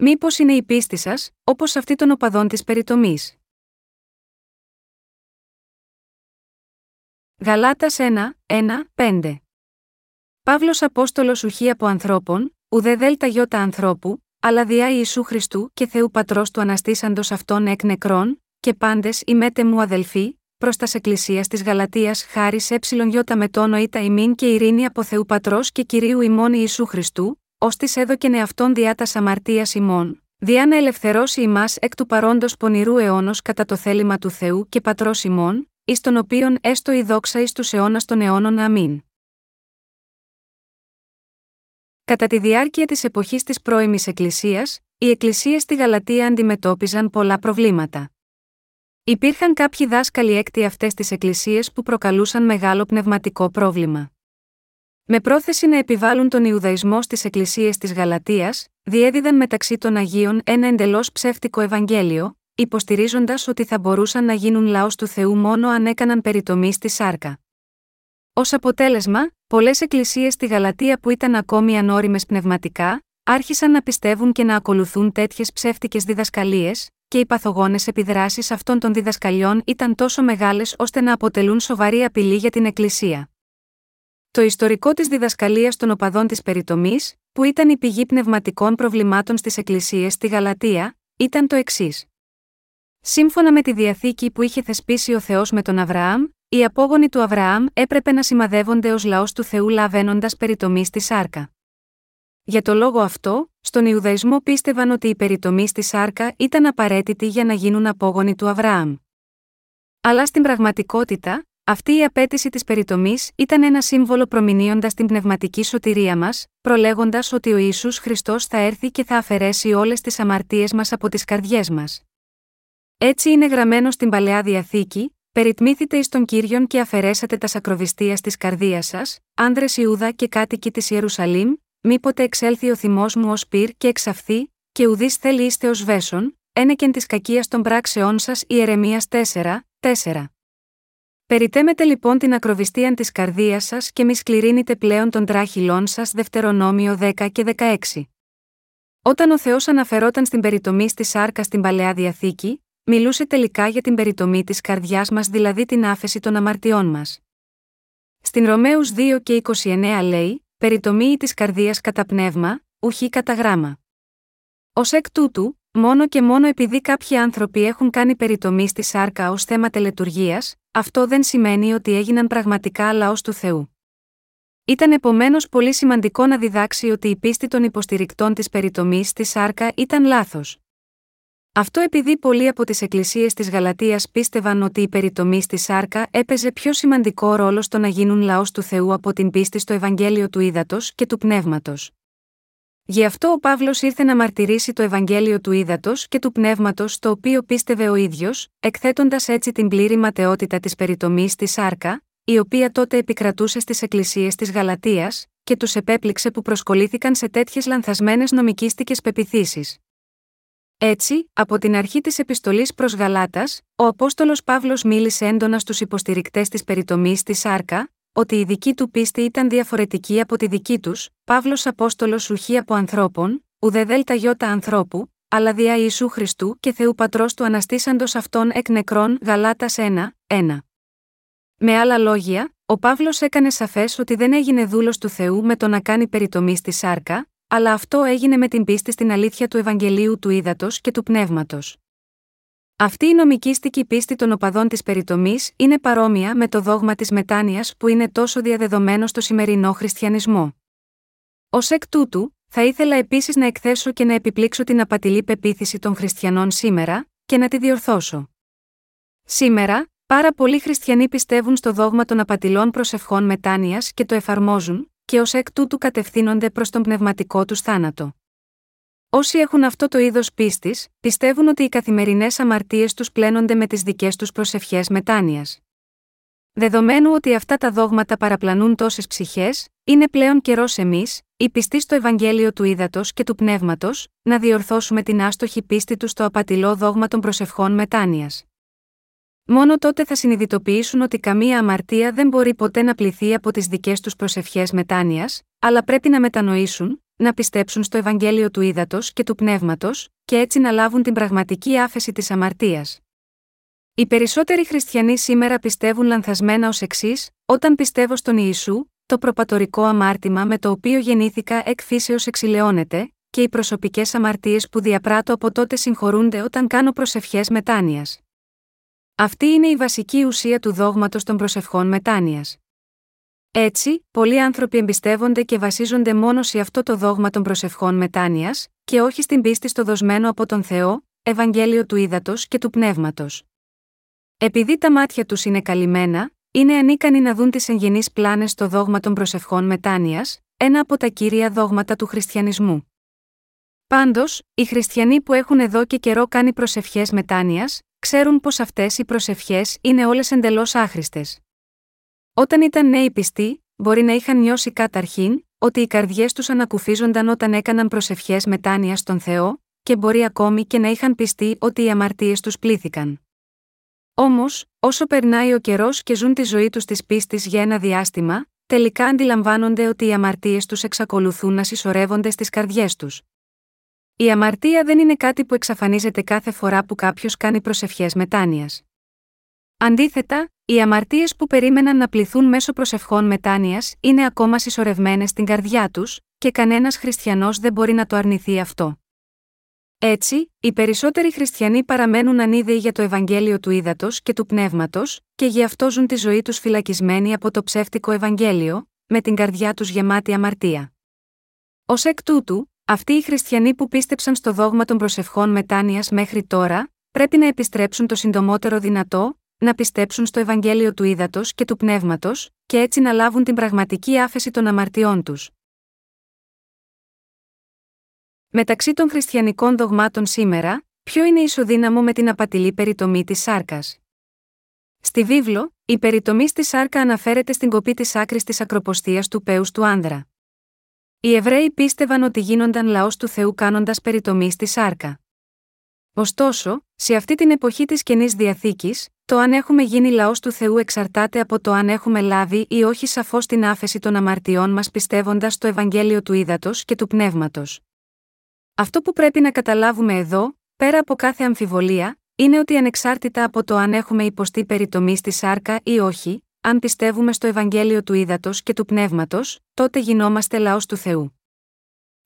Μήπως είναι η πίστη σας, όπως αυτή των οπαδών της περιτομής; Γαλάτας 1, 1, 5 Παύλος Απόστολος ουχή από ανθρώπων, ουδέ δέλτα γιώτα ανθρώπου, αλλά διά Ιησού Χριστού και Θεού Πατρός του αναστήσαντος αυτών εκ νεκρών, και πάντες μέτε μου αδελφοί, προς τας Εκκλησίας της Γαλατεία χάρη έψιλον γιώτα με τόνο ήτα ημίν και ειρήνη από Θεού Πατρός και κυρίου ημών Ιησού Χριστού, ως της έδωκεν εαυτόν διά τα αμαρτία ημών, διά να ελευθερώσει ημάς εκ του παρόντος πονηρού αιώνος κατά το θέλημα του Θεού και Πατρός ημών, εις τον οποίον έστω η δόξα εις τους αιώνας των αιώνων αμήν. Κατά τη διάρκεια της εποχής της πρώιμης Εκκλησίας, οι Εκκλησίες στη Γαλατεία αντιμετώπιζαν πολλά προβλήματα. Υπήρχαν κάποιοι δάσκαλοι έκτη αυτές τις Εκκλησίες που προκαλούσαν μεγάλο πνευματικό πρόβλημα. Με πρόθεση να επιβάλλουν τον Ιουδαϊσμό στις Εκκλησίες της Γαλατείας, διέδιδαν μεταξύ των Αγίων ένα εντελώς ψεύτικο Ευαγγέλιο, υποστηρίζοντας ότι θα μπορούσαν να γίνουν λαός του Θεού μόνο αν έκαναν περιτομή στη σάρκα. Ω αποτέλεσμα, πολλές εκκλησίες στη Γαλατεία που ήταν ακόμη ανώριμες πνευματικά, άρχισαν να πιστεύουν και να ακολουθούν τέτοιες ψεύτικες διδασκαλίες, και οι παθογόνες επιδράσεις αυτών των διδασκαλιών ήταν τόσο μεγάλες ώστε να αποτελούν σοβαρή απειλή για την Εκκλησία. Το ιστορικό της διδασκαλίας των οπαδών της περιτομής, που ήταν η πηγή πνευματικών προβλημάτων στις εκκλησίες στη Γαλατεία, ήταν το εξής. Σύμφωνα με τη διαθήκη που είχε θεσπίσει ο Θεός με τον Αβραάμ, οι απόγονοι του Αβραάμ έπρεπε να σημαδεύονται ως λαός του Θεού λαβαίνοντας περιτομή στη σάρκα. Για το λόγο αυτό, στον Ιουδαϊσμό πίστευαν ότι η περιτομή στη σάρκα ήταν απαραίτητη για να γίνουν απόγονοι του Αβραάμ. Αλλά στην πραγματικότητα, αυτή η απέτηση της περιτομής ήταν ένα σύμβολο προμηνύοντας την πνευματική σωτηρία μας, προλέγοντας ότι ο Ιησούς Χριστός θα έρθει και θα αφαιρέσει όλες τις αμαρτίες μας από τις καρδιές μας. Έτσι είναι γραμμένο στην παλαιά διαθήκη, Περιτμήθητε εις τον κύριον και αφαιρέσατε τα σακροβιστία τη καρδίας σας, άνδρες Ιούδα και κάτοικοι της Ιερουσαλήμ, μήποτε εξέλθει ο θυμός μου ως πυρ και εξαφθεί, και ουδής θέλει είστε ως βέσον, ένεκεν της κακίας των πράξεών σας Ιερεμία 4, 4. Περιτέμετε λοιπόν την ακροβιστία της καρδίας σας και μη σκληρύνετε πλέον των τράχυλών σας Δευτερονόμιο 10 και 16. Όταν ο Θεός αναφερόταν στην περιτομή στη σάρκα στην παλαιά διαθήκη, μιλούσε τελικά για την περιτομή της καρδιάς μας, δηλαδή την άφεση των αμαρτιών μας. Στην Ρωμαίους 2 και 29 λέει: Περιτομή της καρδίας κατά πνεύμα, ουχή κατά γράμμα. Ω εκ τούτου, μόνο και μόνο επειδή κάποιοι άνθρωποι έχουν κάνει περιτομή στη σάρκα ως θέμα τελετουργίας, αυτό δεν σημαίνει ότι έγιναν πραγματικά λαός του Θεού. Ήταν επομένως πολύ σημαντικό να διδάξει ότι η πίστη των υποστηρικτών της περιτομής στη σάρκα ήταν λάθος. Αυτό επειδή πολλοί από τις εκκλησίες της Γαλατείας πίστευαν ότι η περιτομή στη σάρκα έπαιζε πιο σημαντικό ρόλο στο να γίνουν λαός του Θεού από την πίστη στο Ευαγγέλιο του Ήδατος και του Πνεύματος. Γι' αυτό ο Παύλος ήρθε να μαρτυρήσει το Ευαγγέλιο του Ήδατος και του Πνεύματος το οποίο πίστευε ο ίδιος, εκθέτοντας έτσι την πλήρη ματαιότητα της περιτομής στη σάρκα, η οποία τότε επικρατούσε στις εκκλησίες της Γαλατεία, και τους επέπληξε που προσκολήθηκαν σε τέτοιες λανθασμένες νομικίστικε πεπιθήσεις. Έτσι, από την αρχή της επιστολής προς Γαλάτας, ο Απόστολος Παύλος μίλησε έντονα στους υποστηρικτές της περιτομής στη Σάρκα, ότι η δική του πίστη ήταν διαφορετική από τη δική τους, Παύλος Απόστολος ουχή από ανθρώπων, ουδε δέλτα γιώτα ανθρώπου, αλλά δια Ιησού Χριστού και Θεού Πατρός του αναστήσαντος αυτών εκ νεκρών Γαλάτας 1, 1. Με άλλα λόγια, ο Παύλος έκανε σαφές ότι δεν έγινε δούλος του Θεού με το να κάνει περιτομή στη Σάρκα, αλλά αυτό έγινε με την πίστη στην αλήθεια του Ευαγγελίου του Ήδατος και του Πνεύματος. Αυτή η νομικήστικη πίστη των οπαδών της περιτομής είναι παρόμοια με το δόγμα της μετάνοιας που είναι τόσο διαδεδομένο στο σημερινό χριστιανισμό. Ω εκ τούτου, θα ήθελα επίσης να εκθέσω και να επιπλήξω την απατηλή πεποίθηση των χριστιανών σήμερα, και να τη διορθώσω. Σήμερα, πάρα πολλοί χριστιανοί πιστεύουν στο δόγμα των απατηλών προσευχών μετάνοιας και το εφαρμόζουν, και ως εκ τούτου κατευθύνονται προς τον πνευματικό τους θάνατο. Όσοι έχουν αυτό το είδος πίστης, πιστεύουν ότι οι καθημερινές αμαρτίες τους πλένονται με τις δικές τους προσευχές μετάνοιας. Δεδομένου ότι αυτά τα δόγματα παραπλανούν τόσες ψυχές, είναι πλέον καιρός εμείς, οι πιστοί στο Ευαγγέλιο του Ήδατος και του Πνεύματος, να διορθώσουμε την άστοχη πίστη τους στο απατηλό δόγμα των προσευχών μετάνοιας. Μόνο τότε θα συνειδητοποιήσουν ότι καμία αμαρτία δεν μπορεί ποτέ να πληθεί από τις δικές τους προσευχές μετάνοιας, αλλά πρέπει να μετανοήσουν, να πιστέψουν στο Ευαγγέλιο του Ήδατος και του Πνεύματος, και έτσι να λάβουν την πραγματική άφεση της αμαρτίας. Οι περισσότεροι χριστιανοί σήμερα πιστεύουν λανθασμένα ως εξής: Όταν πιστεύω στον Ιησού, το προπατορικό αμάρτημα με το οποίο γεννήθηκα εκ φύσεως εξηλαιώνεται, και οι προσωπικές αμαρτίες που διαπράττω από τότε συγχωρούνται όταν κάνω προσευχές μετάνοιας. Αυτή είναι η βασική ουσία του δόγματος των προσευχών μετάνοιας. Έτσι, πολλοί άνθρωποι εμπιστεύονται και βασίζονται μόνο σε αυτό το δόγμα των προσευχών μετάνοιας, και όχι στην πίστη στο δοσμένο από τον Θεό, Ευαγγέλιο του Ήδατος και του Πνεύματος. Επειδή τα μάτια τους είναι καλυμμένα, είναι ανίκανοι να δουν τις εγγενείς πλάνες στο δόγμα των προσευχών μετάνοιας, ένα από τα κύρια δόγματα του χριστιανισμού. Πάντως, οι χριστιανοί που έχουν εδώ και καιρό κάνει προσευχές μετάνοιας, ξέρουν πως αυτές οι προσευχές είναι όλες εντελώς άχρηστες. Όταν ήταν νέοι πιστοί, μπορεί να είχαν νιώσει καταρχήν ότι οι καρδιές τους ανακουφίζονταν όταν έκαναν προσευχές μετάνοια στον Θεό, και μπορεί ακόμη και να είχαν πιστεί ότι οι αμαρτίες τους πλήθηκαν. Όμως, όσο περνάει ο καιρός και ζουν τη ζωή τους της πίστης για ένα διάστημα, τελικά αντιλαμβάνονται ότι οι αμαρτίες τους εξακολουθούν να συσσωρεύονται στις καρδιές τους. Η αμαρτία δεν είναι κάτι που εξαφανίζεται κάθε φορά που κάποιος κάνει προσευχές μετάνοιας. Αντίθετα, οι αμαρτίες που περίμεναν να πληθούν μέσω προσευχών μετάνοιας είναι ακόμα συσσωρευμένες στην καρδιά τους, και κανένας χριστιανός δεν μπορεί να το αρνηθεί αυτό. Έτσι, οι περισσότεροι χριστιανοί παραμένουν ανίδεοι για το Ευαγγέλιο του Ήδατος και του Πνεύματος, και γι' αυτό ζουν τη ζωή τους φυλακισμένοι από το ψεύτικο Ευαγγέλιο, με την καρδιά τους γεμάτη αμαρτία. Ω εκ τούτου, αυτοί οι χριστιανοί που πίστεψαν στο δόγμα των προσευχών μετάνοιας μέχρι τώρα, πρέπει να επιστρέψουν το συντομότερο δυνατό, να πιστέψουν στο Ευαγγέλιο του Ήδατος και του Πνεύματος, και έτσι να λάβουν την πραγματική άφεση των αμαρτιών τους. Μεταξύ των χριστιανικών δογμάτων σήμερα, ποιο είναι ισοδύναμο με την απατηλή περιτομή της σάρκας; Στη βίβλο, η περιτομή στη σάρκα αναφέρεται στην κοπή της άκρης της ακροποστίας του πέους του άνδρα. Οι Εβραίοι πίστευαν ότι γίνονταν λαός του Θεού κάνοντας περιτομή στη σάρκα. Ωστόσο, σε αυτή την εποχή της καινής διαθήκης, το αν έχουμε γίνει λαός του Θεού εξαρτάται από το αν έχουμε λάβει ή όχι σαφώς την άφεση των αμαρτιών μας πιστεύοντας το Ευαγγέλιο του Ήδατος και του Πνεύματος. Αυτό που πρέπει να καταλάβουμε εδώ, πέρα από κάθε αμφιβολία, είναι ότι ανεξάρτητα από το αν έχουμε υποστεί περιτομή στη σάρκα ή όχι, αν πιστεύουμε στο Ευαγγέλιο του Ήδατος και του Πνεύματος, τότε γινόμαστε λαός του Θεού.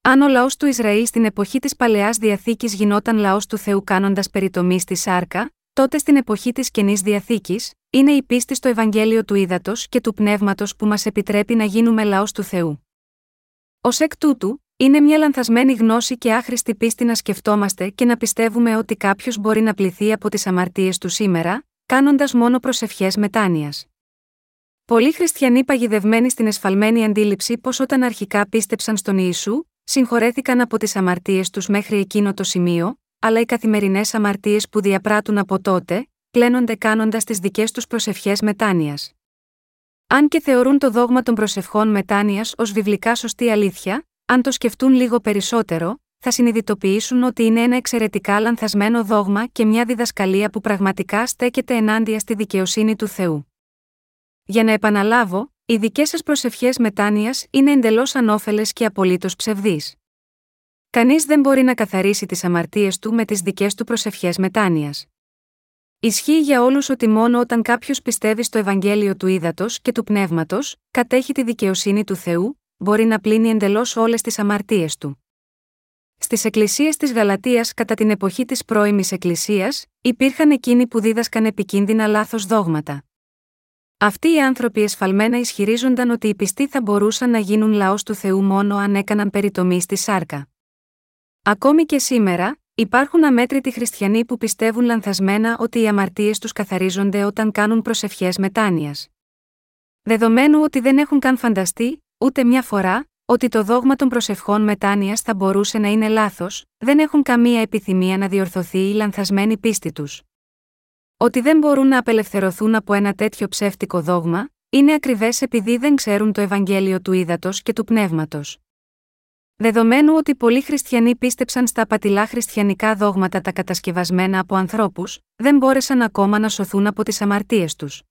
Αν ο λαός του Ισραήλ στην εποχή της Παλαιάς Διαθήκης γινόταν λαός του Θεού κάνοντας περιτομή στη σάρκα, τότε στην εποχή της Καινής Διαθήκης, είναι η πίστη στο Ευαγγέλιο του Ήδατος και του Πνεύματος που μας επιτρέπει να γίνουμε λαός του Θεού. Ω εκ τούτου, είναι μια λανθασμένη γνώση και άχρηστη πίστη να σκεφτόμαστε και να πιστεύουμε ότι κάποιος μπορεί να πληθεί από τις αμαρτίες του σήμερα, κάνοντας μόνο προσευχές μετάνοιας. Πολλοί χριστιανοί παγιδευμένοι στην εσφαλμένη αντίληψη πως όταν αρχικά πίστεψαν στον Ιησού, συγχωρέθηκαν από τις αμαρτίες τους μέχρι εκείνο το σημείο, αλλά οι καθημερινές αμαρτίες που διαπράττουν από τότε, πλένονται κάνοντας τις δικές τους προσευχές μετάνοιας. Αν και θεωρούν το δόγμα των προσευχών μετάνοιας ως βιβλικά σωστή αλήθεια, αν το σκεφτούν λίγο περισσότερο, θα συνειδητοποιήσουν ότι είναι ένα εξαιρετικά λανθασμένο δόγμα και μια διδασκαλία που πραγματικά στέκεται ενάντια στη δικαιοσύνη του Θεού. Για να επαναλάβω, οι δικές σας προσευχές μετάνοιας είναι εντελώς ανώφελες και απολύτως ψευδείς. Κανείς δεν μπορεί να καθαρίσει τις αμαρτίες του με τις δικές του προσευχές μετάνοιας. Ισχύει για όλους ότι μόνο όταν κάποιος πιστεύει στο Ευαγγέλιο του Ήδατος και του Πνεύματος, κατέχει τη δικαιοσύνη του Θεού, μπορεί να πλύνει εντελώς όλες τις αμαρτίες του. Στις εκκλησίες της Γαλατείας κατά την εποχή της πρώιμης Εκκλησίας, υπήρχαν εκείνοι που δίδασκαν επικίνδυνα λάθος δόγματα. Αυτοί οι άνθρωποι εσφαλμένα ισχυρίζονταν ότι οι πιστοί θα μπορούσαν να γίνουν λαός του Θεού μόνο αν έκαναν περιτομή στη σάρκα. Ακόμη και σήμερα, υπάρχουν αμέτρητοι χριστιανοί που πιστεύουν λανθασμένα ότι οι αμαρτίες τους καθαρίζονται όταν κάνουν προσευχές μετάνοιας. Δεδομένου ότι δεν έχουν καν φανταστεί, ούτε μια φορά, ότι το δόγμα των προσευχών μετάνοιας θα μπορούσε να είναι λάθος, δεν έχουν καμία επιθυμία να διορθωθεί η λανθασμένη πίστη τους. Ότι δεν μπορούν να απελευθερωθούν από ένα τέτοιο ψεύτικο δόγμα, είναι ακριβές επειδή δεν ξέρουν το Ευαγγέλιο του ύδατο και του πνεύματος. Δεδομένου ότι πολλοί χριστιανοί πίστεψαν στα απατηλά χριστιανικά δόγματα τα κατασκευασμένα από ανθρώπους, δεν μπόρεσαν ακόμα να σωθούν από τις αμαρτίες τους.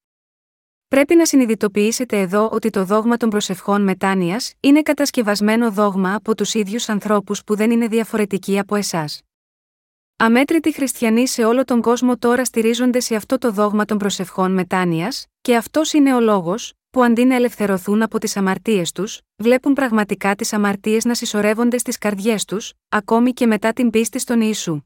Πρέπει να συνειδητοποιήσετε εδώ ότι το δόγμα των προσευχών μετάνοιας είναι κατασκευασμένο δόγμα από τους ίδιους ανθρώπους που δεν είναι διαφορετικοί από εσάς. Αμέτρητοι χριστιανοί σε όλο τον κόσμο τώρα στηρίζονται σε αυτό το δόγμα των προσευχών μετάνοιας, και αυτός είναι ο λόγος, που αντί να ελευθερωθούν από τις αμαρτίες τους, βλέπουν πραγματικά τις αμαρτίες να συσσωρεύονται στις καρδιές τους, ακόμη και μετά την πίστη στον Ιησού.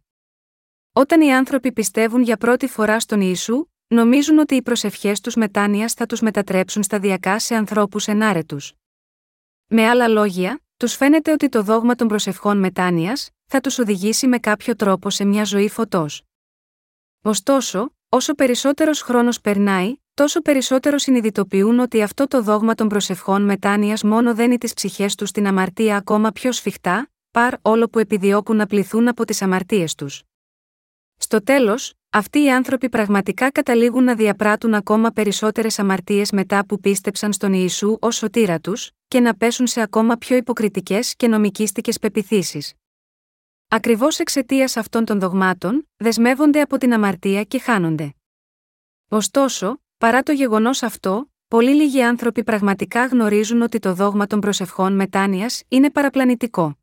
Όταν οι άνθρωποι πιστεύουν για πρώτη φορά στον Ιησού, νομίζουν ότι οι προσευχές τους μετάνοιας θα τους μετατρέψουν σταδιακά σε ανθρώπους ενάρετους. Με άλλα λόγια, τους φαίνεται ότι το δόγμα των προσευχών μετάνοιας θα τους οδηγήσει με κάποιο τρόπο σε μια ζωή φωτός. Ωστόσο, όσο περισσότερος χρόνος περνάει, τόσο περισσότερο συνειδητοποιούν ότι αυτό το δόγμα των προσευχών μετάνοιας μόνο δένει τις ψυχές τους στην αμαρτία ακόμα πιο σφιχτά, παρ όλο που επιδιώκουν να πληθούν από τις αμαρτίες τους. Στο τέλος, αυτοί οι άνθρωποι πραγματικά καταλήγουν να διαπράττουν ακόμα περισσότερες αμαρτίες μετά που πίστεψαν στον Ιησού ως σωτήρα τους, και να πέσουν σε ακόμα πιο υποκριτικές και νομικίστικε πεπιθήσεις. Ακριβώς εξαιτίας αυτών των δογμάτων, δεσμεύονται από την αμαρτία και χάνονται. Ωστόσο, παρά το γεγονός αυτό, πολύ λίγοι άνθρωποι πραγματικά γνωρίζουν ότι το δόγμα των προσευχών μετάνοιας είναι παραπλανητικό.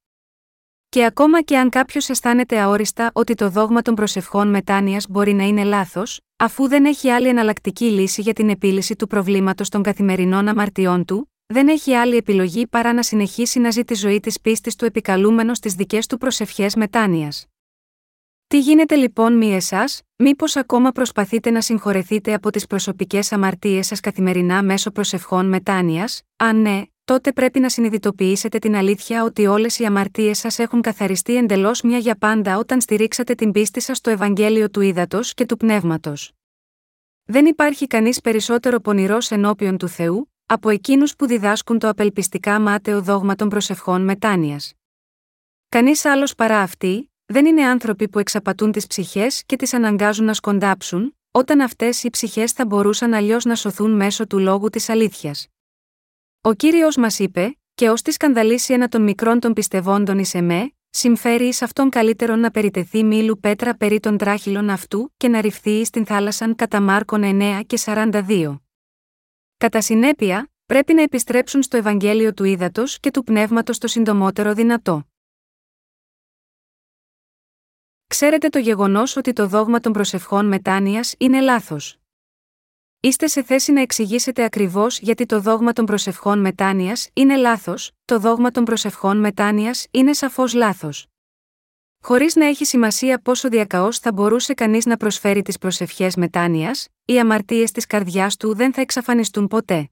Και ακόμα και αν κάποιος αισθάνεται αόριστα ότι το δόγμα των προσευχών μετάνοιας μπορεί να είναι λάθος, αφού δεν έχει άλλη εναλλακτική λύση για την επίλυση του προβλήματος των καθημερινών αμαρτιών του, δεν έχει άλλη επιλογή παρά να συνεχίσει να ζει τη ζωή της πίστης του επικαλούμενο στις δικές του προσευχές μετάνοιας. Τι γίνεται λοιπόν μη εσάς, μήπως ακόμα προσπαθείτε να συγχωρεθείτε από τις προσωπικές αμαρτίες σας καθημερινά μέσω προσευχών μετάνοιας, αν ναι, τότε πρέπει να συνειδητοποιήσετε την αλήθεια ότι όλες οι αμαρτίες σας έχουν καθαριστεί εντελώς μια για πάντα όταν στηρίξατε την πίστη σας στο Ευαγγέλιο του Ήδατος και του Πνεύματος. Δεν υπάρχει κανείς περισσότερο πονηρός ενώπιον του Θεού, από εκείνους που διδάσκουν το απελπιστικά μάταιο δόγμα των προσευχών μετάνοιας. Κανείς άλλος παρά αυτοί, δεν είναι άνθρωποι που εξαπατούν τις ψυχές και τις αναγκάζουν να σκοντάψουν, όταν αυτές οι ψυχές θα μπορούσαν αλλιώς να σωθούν μέσω του λόγου της αλήθειας. Ο κύριος μας είπε, και ως της σκανδαλίσει ένα των μικρών των πιστευόντων εις εμέ, συμφέρει εις αυτόν καλύτερον να περιτεθεί μήλου πέτρα περί των τράχυλων αυτού και να ρηφθεί εις την θάλασσαν κατά Μάρκον 9 και 42. Κατά συνέπεια, πρέπει να επιστρέψουν στο Ευαγγέλιο του Ήδατος και του Πνεύματος το συντομότερο δυνατό. Ξέρετε το γεγονός ότι το δόγμα των προσευχών μετάνοιας είναι λάθος. Είστε σε θέση να εξηγήσετε ακριβώς γιατί το δόγμα των προσευχών μετάνοιας είναι λάθος, το δόγμα των προσευχών μετάνοιας είναι σαφώς λάθος. Χωρίς να έχει σημασία πόσο διακαώς θα μπορούσε κανείς να προσφέρει τις προσευχές μετάνοιας, οι αμαρτίες της καρδιάς του δεν θα εξαφανιστούν ποτέ.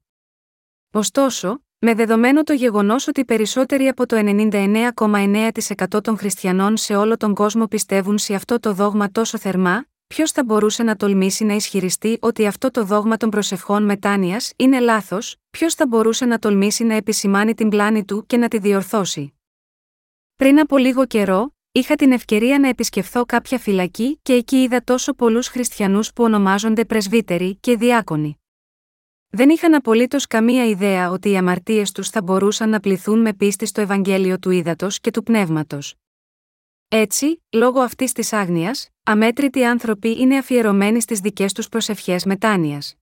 Ωστόσο, με δεδομένο το γεγονός ότι περισσότεροι από το 99,9% των χριστιανών σε όλο τον κόσμο πιστεύουν σε αυτό το δόγμα τόσο θερμά, ποιος θα μπορούσε να τολμήσει να ισχυριστεί ότι αυτό το δόγμα των προσευχών μετάνοιας είναι λάθος, ποιος θα μπορούσε να τολμήσει να επισημάνει την πλάνη του και να τη διορθώσει. Πριν από λίγο καιρό, είχα την ευκαιρία να επισκεφθώ κάποια φυλακή και εκεί είδα τόσο πολλούς χριστιανούς που ονομάζονται πρεσβύτεροι και διάκονοι. Δεν είχαν απολύτως καμία ιδέα ότι οι αμαρτίες τους θα μπορούσαν να πληθούν με πίστη στο Ευαγγέλιο του Ήδατος και του Πνεύματος. Έτσι, λόγω αυτής της άγνοιας, αμέτρητοι άνθρωποι είναι αφιερωμένοι στις δικές τους προσευχές μετάνοιας.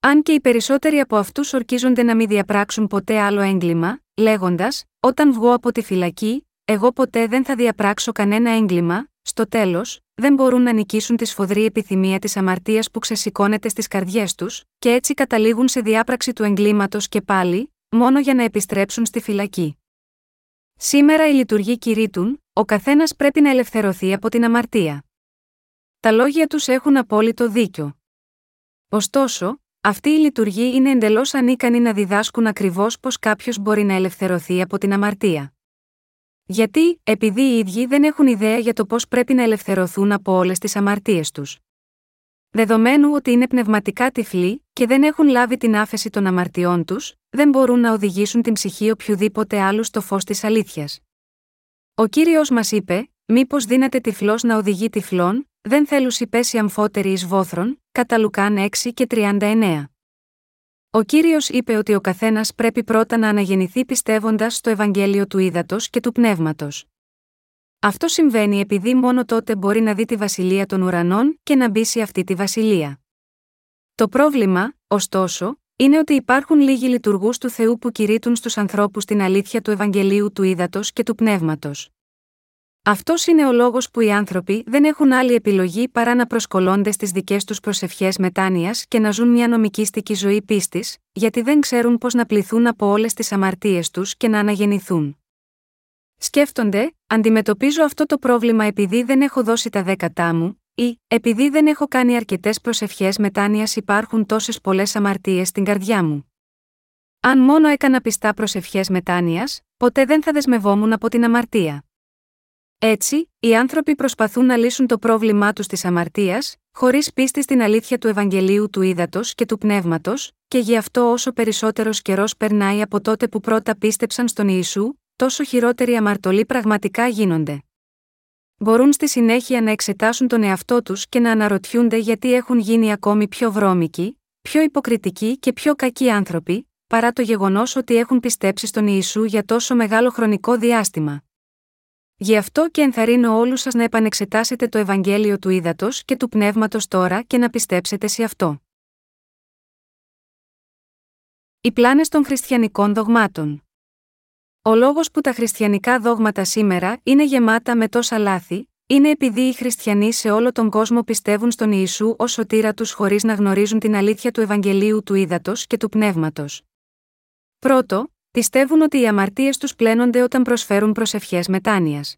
Αν και οι περισσότεροι από αυτούς ορκίζονται να μην διαπράξουν ποτέ άλλο έγκλημα, λέγοντας: Όταν βγω από τη φυλακή, εγώ ποτέ δεν θα διαπράξω κανένα έγκλημα, στο τέλος, δεν μπορούν να νικήσουν τη σφοδρή επιθυμία της αμαρτίας που ξεσηκώνεται στις καρδιές τους, και έτσι καταλήγουν σε διάπραξη του εγκλήματος και πάλι, μόνο για να επιστρέψουν στη φυλακή. Σήμερα η λειτουργοί κηρύττουν, ο καθένας πρέπει να ελευθερωθεί από την αμαρτία. Τα λόγια τους έχουν απόλυτο δίκιο. Ωστόσο, αυτοί οι λειτουργοί είναι εντελώς ανίκανοι να διδάσκουν ακριβώς πώ κάποιος μπορεί να ελευθερωθεί από την αμαρτία. Γιατί, επειδή οι ίδιοι δεν έχουν ιδέα για το πώς πρέπει να ελευθερωθούν από όλες τις αμαρτίες τους. Δεδομένου ότι είναι πνευματικά τυφλοί και δεν έχουν λάβει την άφεση των αμαρτιών τους, δεν μπορούν να οδηγήσουν την ψυχή οποιοδήποτε άλλου στο φως της αλήθειας. Ο κύριος μας είπε: Μήπως δύναται τυφλός να οδηγεί τυφλών, δεν θέλουν πέσει αμφότεροι εις βόθρων, κατά Λουκάν 6 και 39. Ο κύριος είπε ότι ο καθένας πρέπει πρώτα να αναγεννηθεί πιστεύοντας στο Ευαγγέλιο του Ήδατος και του Πνεύματος. Αυτό συμβαίνει επειδή μόνο τότε μπορεί να δει τη βασιλεία των ουρανών και να μπει σε αυτή τη βασιλεία. Το πρόβλημα, ωστόσο, είναι ότι υπάρχουν λίγοι λειτουργούς του Θεού που κηρύττουν στους ανθρώπους την αλήθεια του Ευαγγελίου του Ήδατος και του Πνεύματος. Αυτός είναι ο λόγος που οι άνθρωποι δεν έχουν άλλη επιλογή παρά να προσκολώνται στις δικές τους προσευχές μετάνοιας και να ζουν μια νομικήστικη ζωή πίστης, γιατί δεν ξέρουν πώς να πληθούν από όλες τις αμαρτίες τους και να αναγεννηθούν. Σκέφτονται, αντιμετωπίζω αυτό το πρόβλημα επειδή δεν έχω δώσει τα δέκατά μου, ή επειδή δεν έχω κάνει αρκετές προσευχές μετάνοιας υπάρχουν τόσες πολλές αμαρτίες στην καρδιά μου. Αν μόνο έκανα πιστά προσευχές μετάνοιας, ποτέ δεν θα δεσμευόμουν από την αμαρτία. Έτσι, οι άνθρωποι προσπαθούν να λύσουν το πρόβλημά τους της αμαρτίας, χωρίς πίστη στην αλήθεια του Ευαγγελίου του Ήδατος και του Πνεύματος, και γι' αυτό όσο περισσότερος καιρός περνάει από τότε που πρώτα πίστεψαν στον Ιησού, τόσο χειρότεροι αμαρτωλοί πραγματικά γίνονται. Μπορούν στη συνέχεια να εξετάσουν τον εαυτό τους και να αναρωτιούνται γιατί έχουν γίνει ακόμη πιο βρώμικοι, πιο υποκριτικοί και πιο κακοί άνθρωποι, παρά το γεγονός ότι έχουν πιστέψει στον Ιησού για τόσο μεγάλο χρονικό διάστημα. Γι' αυτό και ενθαρρύνω όλους σας να επανεξετάσετε το Ευαγγέλιο του Ήδατος και του Πνεύματος τώρα και να πιστέψετε σε αυτό. Οι πλάνες των χριστιανικών δογμάτων. Ο λόγος που τα χριστιανικά δόγματα σήμερα είναι γεμάτα με τόσα λάθη, είναι επειδή οι χριστιανοί σε όλο τον κόσμο πιστεύουν στον Ιησού ως σωτήρα τους χωρίς να γνωρίζουν την αλήθεια του Ευαγγελίου του Ήδατος και του Πνεύματος. Πρώτο, πιστεύουν ότι οι αμαρτίες τους πλένονται όταν προσφέρουν προσευχές μετάνοιας.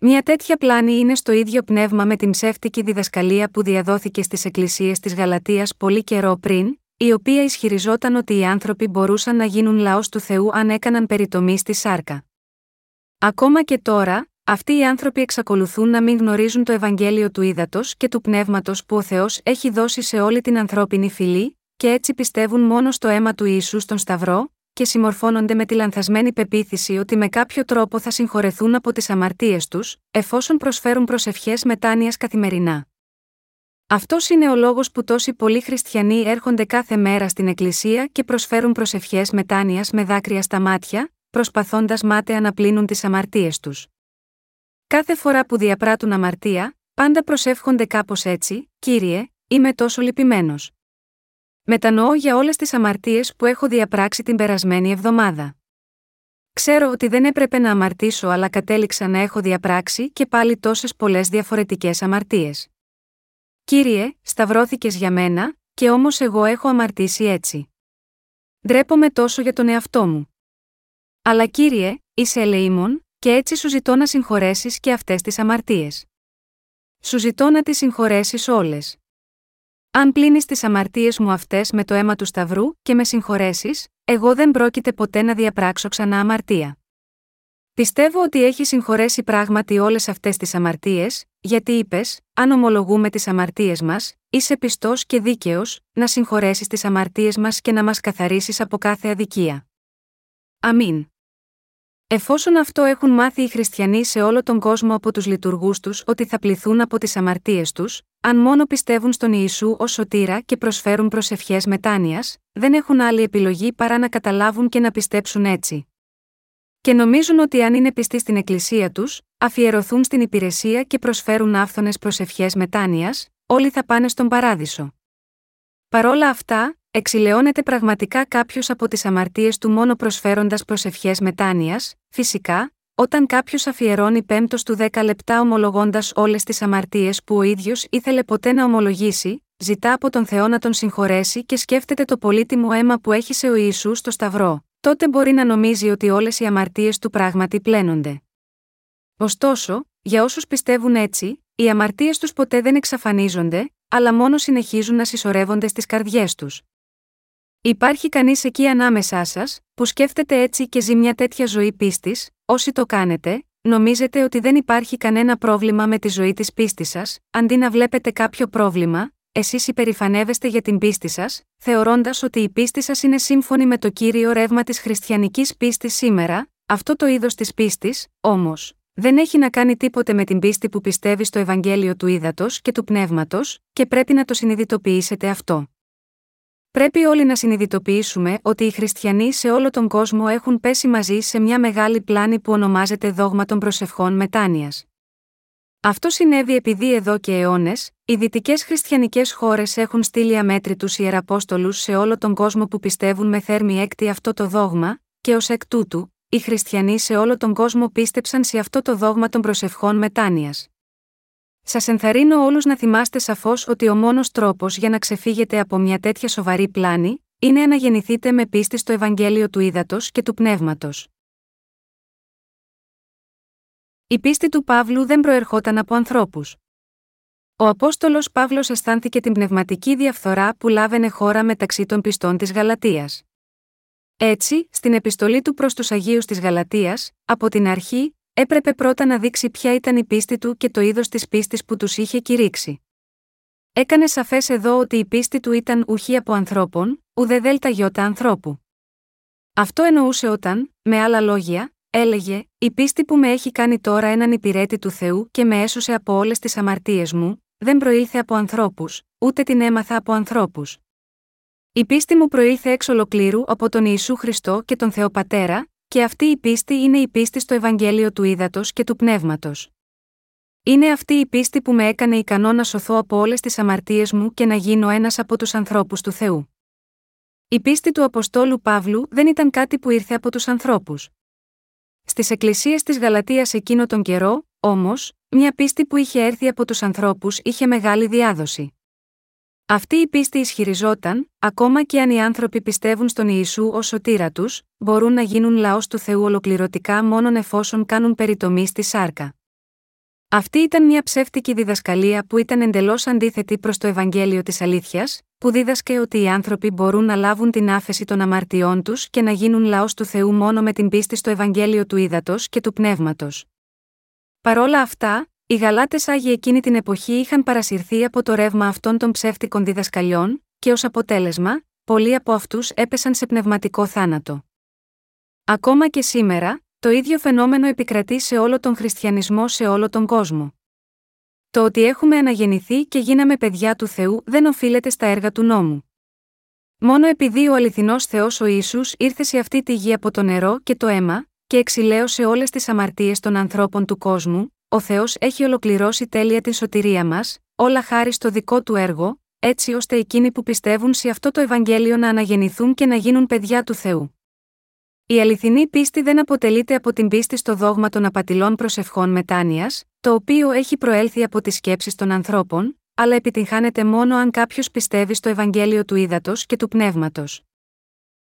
Μια τέτοια πλάνη είναι στο ίδιο πνεύμα με την ψεύτικη διδασκαλία που διαδόθηκε στις εκκλησίες της Γαλατεία πολύ καιρό πριν, η οποία ισχυριζόταν ότι οι άνθρωποι μπορούσαν να γίνουν λαός του Θεού αν έκαναν περιτομή στη σάρκα. Ακόμα και τώρα, αυτοί οι άνθρωποι εξακολουθούν να μην γνωρίζουν το Ευαγγέλιο του ύδατο και του πνεύματος που ο Θεός έχει δώσει σε όλη την ανθρώπινη φυλή, και έτσι πιστεύουν μόνο στο αίμα του Ιησού στον Σταυρό, και συμμορφώνονται με τη λανθασμένη πεποίθηση ότι με κάποιο τρόπο θα συγχωρεθούν από τις αμαρτίες τους, εφόσον προσφέρουν προσευχές μετάνοιας καθημερινά. Αυτός είναι ο λόγος που τόσοι πολλοί χριστιανοί έρχονται κάθε μέρα στην Εκκλησία και προσφέρουν προσευχές μετάνοιας με δάκρυα στα μάτια, προσπαθώντας μάταια να πλύνουν τις αμαρτίες τους. Κάθε φορά που διαπράττουν αμαρτία, πάντα προσεύχονται κάπως έτσι, κύριε, είμαι τόσο λυπημένος. Μετανοώ για όλες τις αμαρτίες που έχω διαπράξει την περασμένη εβδομάδα. Ξέρω ότι δεν έπρεπε να αμαρτήσω αλλά κατέληξα να έχω διαπράξει και πάλι τόσες πολλές διαφορετικές αμαρτίες. Κύριε, σταυρώθηκες για μένα, και όμως εγώ έχω αμαρτήσει έτσι. Ντρέπομαι τόσο για τον εαυτό μου. Αλλά κύριε, είσαι ελεήμων, και έτσι σου ζητώ να συγχωρέσεις και αυτές τις αμαρτίες. Σου ζητώ να τις συγχωρέσεις όλες. Αν πλύνεις τις αμαρτίες μου αυτές με το αίμα του Σταυρού και με συγχωρέσεις, εγώ δεν πρόκειται ποτέ να διαπράξω ξανά αμαρτία. Πιστεύω ότι έχει συγχωρέσει πράγματι όλες αυτές τις αμαρτίες, γιατί είπες, αν ομολογούμε τις αμαρτίες μας, είσαι πιστός και δίκαιος, να συγχωρέσεις τις αμαρτίες μας και να μας καθαρίσεις από κάθε αδικία. Αμήν. Εφόσον αυτό έχουν μάθει οι χριστιανοί σε όλο τον κόσμο από τους λειτουργούς τους ότι θα πληθούν από τις αμαρτίες τους, αν μόνο πιστεύουν στον Ιησού ως σωτήρα και προσφέρουν προσευχές μετάνοιας, δεν έχουν άλλη επιλογή παρά να καταλάβουν και να πιστέψουν έτσι. Και νομίζουν ότι αν είναι πιστοί στην Εκκλησία τους, αφιερωθούν στην υπηρεσία και προσφέρουν άφθονες προσευχές μετάνοιας, όλοι θα πάνε στον παράδεισο. Παρόλα αυτά, εξηλαιώνεται πραγματικά κάποιος από τις αμαρτίες του μόνο προσφέροντας προσευχές μετάνοιας, φυσικά, όταν κάποιος αφιερώνει πέμπτος του δέκα λεπτά ομολογώντας όλες τις αμαρτίες που ο ίδιος ήθελε ποτέ να ομολογήσει, ζητά από τον Θεό να τον συγχωρέσει και σκέφτεται το πολύτιμο αίμα που έχει σε ο Ιησούς στο Σταυρό, τότε μπορεί να νομίζει ότι όλες οι αμαρτίες του πράγματι πλένονται. Ωστόσο, για όσους πιστεύουν έτσι, οι αμαρτίες τους ποτέ δεν εξαφανίζονται, αλλά μόνο συνεχίζουν να συσσωρεύονται στις καρδιές τους. Υπάρχει κανείς εκεί ανάμεσά σας, που σκέφτεται έτσι και ζει μια τέτοια ζωή πίστης, όσοι το κάνετε, νομίζετε ότι δεν υπάρχει κανένα πρόβλημα με τη ζωή της πίστης σας, αντί να βλέπετε κάποιο πρόβλημα, εσείς υπερηφανεύεστε για την πίστη σας, θεωρώντας ότι η πίστη σας είναι σύμφωνη με το κύριο ρεύμα της χριστιανικής πίστης σήμερα, αυτό το είδος της πίστης, όμως, δεν έχει να κάνει τίποτε με την πίστη που πιστεύει στο Ευαγγέλιο του Ήδατος και του Πνεύματος, και πρέπει να το συνειδητοποιήσετε αυτό. Πρέπει όλοι να συνειδητοποιήσουμε ότι οι χριστιανοί σε όλο τον κόσμο έχουν πέσει μαζί σε μια μεγάλη πλάνη που ονομάζεται δόγμα των προσευχών μετάνοιας. Αυτό συνέβη επειδή εδώ και αιώνες, οι δυτικές χριστιανικές χώρες έχουν στείλει αμέτρητους ιεραπόστολους σε όλο τον κόσμο που πιστεύουν με θέρμη έκτη αυτό το δόγμα, και ως εκ τούτου, οι χριστιανοί σε όλο τον κόσμο πίστεψαν σε αυτό το δόγμα των προσευχών μετάνοιας. Σας ενθαρρύνω όλους να θυμάστε σαφώς ότι ο μόνος τρόπος για να ξεφύγετε από μια τέτοια σοβαρή πλάνη, είναι να γεννηθείτε με πίστη στο Ευαγγέλιο του Ήδατος και του Πνεύματος. Η πίστη του Παύλου δεν προερχόταν από ανθρώπους. Ο Απόστολος Παύλος αισθάνθηκε την πνευματική διαφθορά που λάβαινε χώρα μεταξύ των πιστών της Γαλατεία. Έτσι, στην επιστολή του προς τους Αγίους της Γαλατεία, από την αρχή, έπρεπε πρώτα να δείξει ποια ήταν η πίστη του και το είδος της πίστης που τους είχε κηρύξει. Έκανε σαφές εδώ ότι η πίστη του ήταν ουχή από ανθρώπων, ουδε δέλτα γιώτα ανθρώπου. Αυτό εννοούσε όταν, με άλλα λόγια, έλεγε: Η πίστη που με έχει κάνει τώρα έναν υπηρέτη του Θεού και με έσωσε από όλες τις αμαρτίες μου, δεν προήλθε από ανθρώπους, ούτε την έμαθα από ανθρώπους. Η πίστη μου προήλθε εξ ολοκλήρου από τον Ιησού Χριστό και τον Θεό Πατέρα, και αυτή η πίστη είναι η πίστη στο Ευαγγέλιο του Ήδατος και του Πνεύματος. Είναι αυτή η πίστη που με έκανε ικανό να σωθώ από όλες τις αμαρτίες μου και να γίνω ένας από τους ανθρώπους του Θεού. Η πίστη του Αποστόλου Παύλου δεν ήταν κάτι που ήρθε από τους ανθρώπους. Στις εκκλησίες της Γαλατείας εκείνο τον καιρό, όμως, μια πίστη που είχε έρθει από τους ανθρώπους είχε μεγάλη διάδοση. Αυτή η πίστη ισχυριζόταν, ακόμα και αν οι άνθρωποι πιστεύουν στον Ιησού ως σωτήρα τους, μπορούν να γίνουν λαός του Θεού ολοκληρωτικά μόνον εφόσον κάνουν περιτομή στη σάρκα. Αυτή ήταν μια ψεύτικη διδασκαλία που ήταν εντελώς αντίθετη προς το Ευαγγέλιο της Αλήθειας, που δίδασκε ότι οι άνθρωποι μπορούν να λάβουν την άφεση των αμαρτιών τους και να γίνουν λαός του Θεού μόνο με την πίστη στο Ευαγγέλιο του Ήδατος και του Πνεύματος. Παρόλα αυτά, οι Γαλάτες Άγιοι εκείνη την εποχή είχαν παρασυρθεί από το ρεύμα αυτών των ψεύτικων διδασκαλιών, και ως αποτέλεσμα, πολλοί από αυτούς έπεσαν σε πνευματικό θάνατο. Ακόμα και σήμερα, το ίδιο φαινόμενο επικρατεί σε όλο τον χριστιανισμό σε όλο τον κόσμο. Το ότι έχουμε αναγεννηθεί και γίναμε παιδιά του Θεού δεν οφείλεται στα έργα του νόμου. Μόνο επειδή ο αληθινός Θεός ο Ισού ήρθε σε αυτή τη γη από το νερό και το αίμα, και εξηλαίωσε όλες τις αμαρτίες των ανθρώπων του κόσμου, ο Θεός έχει ολοκληρώσει τέλεια την σωτηρία μας, όλα χάρη στο δικό του έργο, έτσι ώστε εκείνοι που πιστεύουν σε αυτό το Ευαγγέλιο να αναγεννηθούν και να γίνουν παιδιά του Θεού. Η αληθινή πίστη δεν αποτελείται από την πίστη στο δόγμα των απατηλών προσευχών μετάνοιας, το οποίο έχει προέλθει από τις σκέψεις των ανθρώπων, αλλά επιτυγχάνεται μόνο αν κάποιος πιστεύει στο Ευαγγέλιο του ύδατο και του πνεύματος.